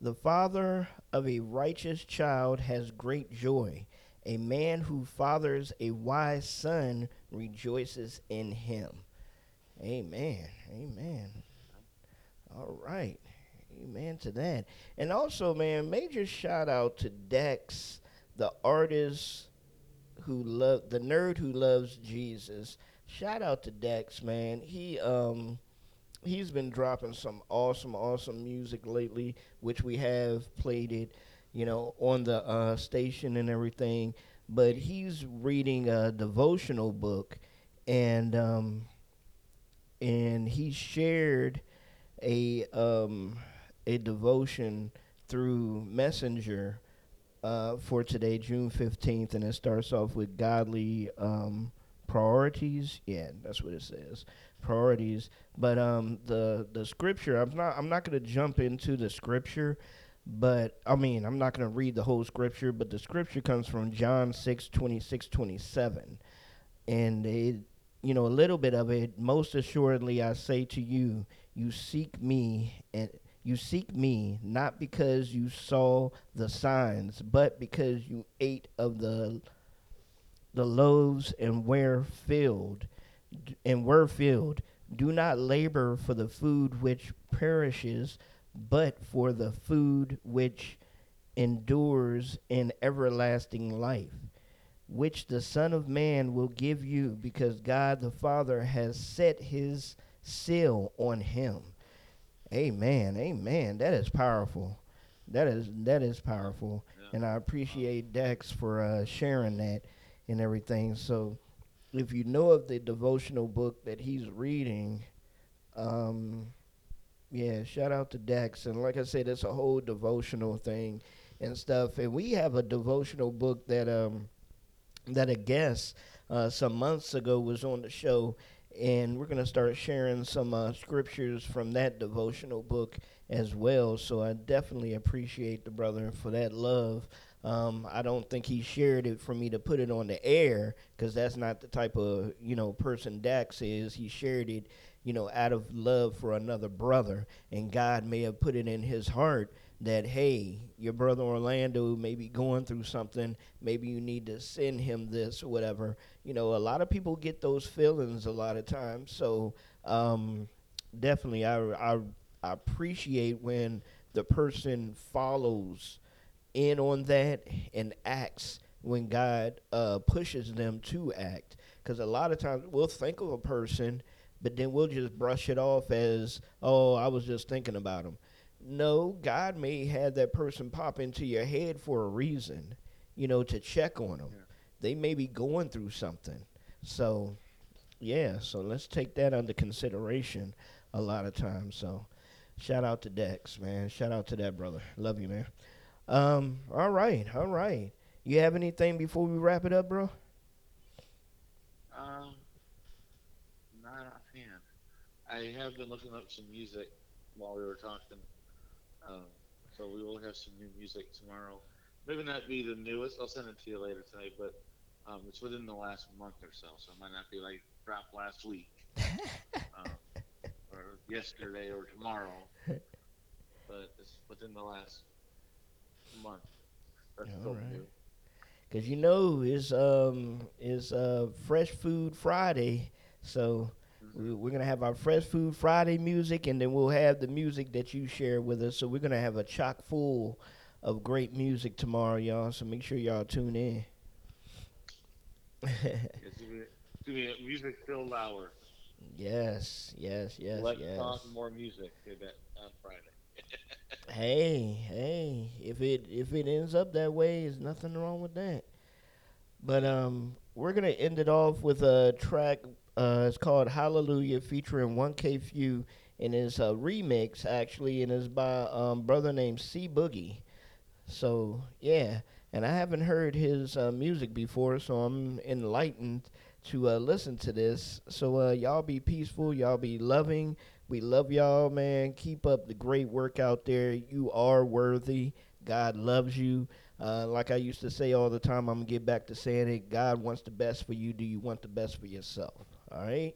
The father of a righteous child has great joy. A man who fathers a wise son rejoices in him. Amen. Amen. All right. Amen to that. And also, man, major shout out to Dex, the artist who love the nerd who loves Jesus. Shout out to Dex, man. He um he's been dropping some awesome, awesome music lately, which we have played it, you know, on the uh, station and everything. But he's reading a devotional book, and um, and he shared a um, a devotion through Messenger uh, for today, June fifteenth, and it starts off with godly um, priorities. Yeah, that's what it says, priorities. But um, the the scripture, I'm not I'm not going to jump into the scripture, but I mean I'm not going to read the whole scripture. But the scripture comes from John 6, 26, 27. and it you know a little bit of it. Most assuredly, I say to you, you seek me and you seek me not because you saw the signs, but because you ate of the the loaves and were filled and were filled. Do not labor for the food which perishes, but for the food which endures in everlasting life, which the Son of Man will give you, because God the Father has set his seal on him. Amen. Amen. That is powerful. That is that is powerful. And I appreciate Dex for uh, sharing that and everything. So if you know of the devotional book that he's reading, um, yeah, shout out to Dex. And like I said, it's a whole devotional thing and stuff. And we have a devotional book that um that a guest uh, some months ago was on the show, and we're gonna start sharing some uh, scriptures from that devotional book as well. So I definitely appreciate the brother for that love. Um, I don't think he shared it for me to put it on the air because that's not the type of you know person Dax is. He shared it, you know, out of love for another brother, and God may have put it in his heart that hey, your brother Orlando may be going through something. Maybe you need to send him this or whatever. You know, a lot of people get those feelings a lot of times. So um, definitely, I I I appreciate when the person follows in on that and acts when God uh, pushes them to act. Because a lot of times we'll think of a person, but then we'll just brush it off as, oh, I was just thinking about him. No, God may have that person pop into your head for a reason, you know, to check on them. They may be going through something. So, yeah, so let's take that under consideration a lot of times. So, shout out to Dex, man. Shout out to that brother. Love you, man. Um, all right, all right. You have anything before we wrap it up, bro? Um, not offhand. I have been looking up some music while we were talking. Um, so we will have some new music tomorrow. Maybe not be the newest. I'll send it to you later tonight, but um, it's within the last month or so. So it might not be like dropped last week, um, or yesterday, or tomorrow. But it's within the last month. That's All still right. new. Cause you know it's um it's uh Fresh Food Friday, so we- we're gonna have our Fresh Food Friday music, and then we'll have the music that you share with us. So we're gonna have a chock full of great music tomorrow, y'all. So make sure y'all tune in. It's gonna be, it's a music filled hour. yes, yes, yes, Less yes. talk, more music. That on Friday. Hey, hey, if it if it ends up that way, there's nothing wrong with that. But um, we're gonna end it off with a track. Uh, it's called Hallelujah, featuring 1K Few, and it's a remix actually, and it's by um brother named C Boogie. So yeah, and I haven't heard his uh, music before, so I'm enlightened to uh, listen to this. So uh, y'all be peaceful, y'all be loving. We love y'all, man. Keep up the great work out there. You are worthy. God loves you. Uh, like I used to say all the time, I'm gonna get back to saying it. God wants the best for you. Do you want the best for yourself? All right.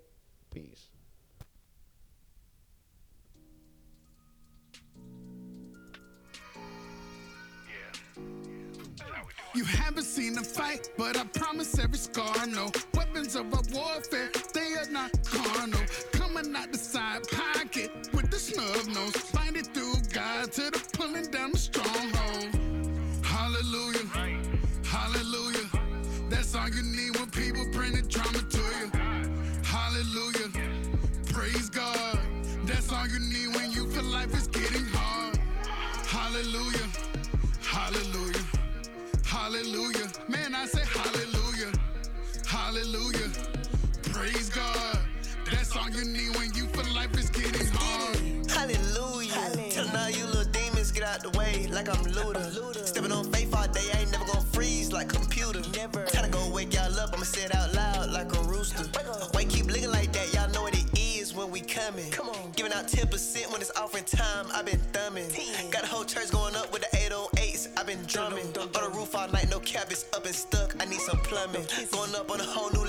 Peace. You haven't seen a fight, but I promise every scar no weapons of our warfare. They are not carnal. Coming out the side pocket with the snub nose, find it through God to the pulling down the stronghold. Hallelujah, hallelujah. That's all you need when people bring the drama to you. Hallelujah, praise God. That's all you need when you feel life is getting hard. Hallelujah, hallelujah. Hallelujah. Man, I say hallelujah. Hallelujah. Praise God. That's all you need when you feel life is getting hard. Hallelujah. Tell now you little demons get out the way like I'm Luda. Stepping on faith all day, I ain't never gonna freeze like computer. Never. Time to go wake y'all up, I'ma say it out loud like a rooster. Why you keep looking like that? Y'all know what it is when we coming. Come on. Giving out 10% when it's offering time, i been thumbing. Got the whole church going up with the 808s, i been drumming. On the roof all night, no cap, it's up and stuck, I need some plumbing. Going up on a whole new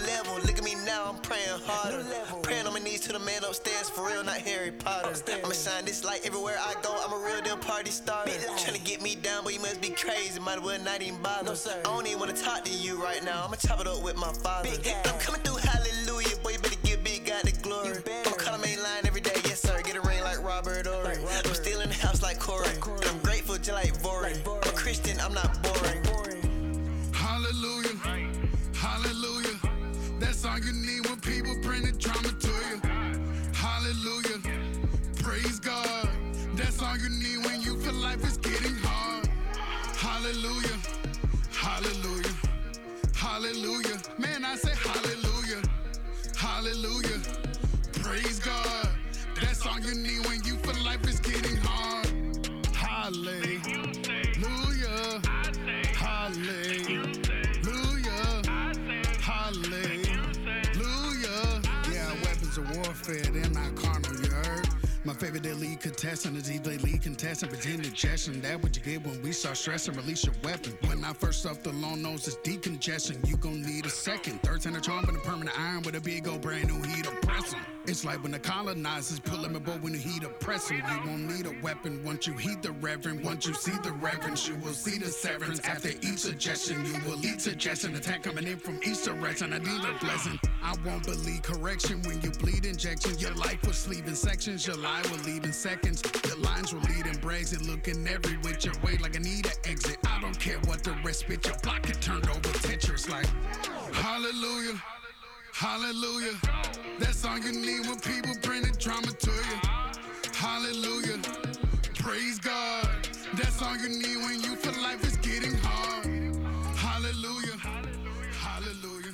Praying on my knees to the man upstairs, for real, not Harry Potter. I'ma shine this light everywhere I go, I'm a real deal party starter. Tryna get me down, boy, you must be crazy, might as well not even bother. I don't even wanna talk to you right now, I'ma chop it up with my father. But I'm coming through, hallelujah, boy, you better give big God the glory. I'ma call the main line every day, yes sir, get a ring like Robert Horry. I'm still in the house like Cory, and I'm grateful just like Vory. I'm a Christian, I'm not boring. Hallelujah. Hallelujah. That's all you need when people bring the drama Praise God. That's all you need when you feel life is getting hard. Hallelujah. Hallelujah. Hallelujah. Man, I say hallelujah. Hallelujah. Praise God. That's all you need when you feel life is getting hard. Hallelujah. My favorite elite contestant is either elite contestant, pretend ingestion. That what you get when we start stressing, release your weapon. When I first stuffed the long nose, it's decongestion. You gon' need a second. Third time a charm and a permanent iron with a big old brand new heat oppress 'em. It's like when the colonizers pull them aboard when the heat oppress 'em. You won't need a weapon once you heed the reverend. Once you see the reverence, you will see the severance. After each suggestion, you will eat suggestion. Attack coming in from each direction. I need a blessing. I won't believe correction when you bleed injection. Your life will sleep in sections. Your life will leave in seconds. The lines were leading, brazen, looking every which way like I need an exit. I don't care what the rest spit, your block it turned over Tetris like Hallelujah, Hallelujah. That's all you need when people bring the drama to you. Hallelujah, praise God. That's all you need when you feel life is getting hard. Hallelujah, Hallelujah.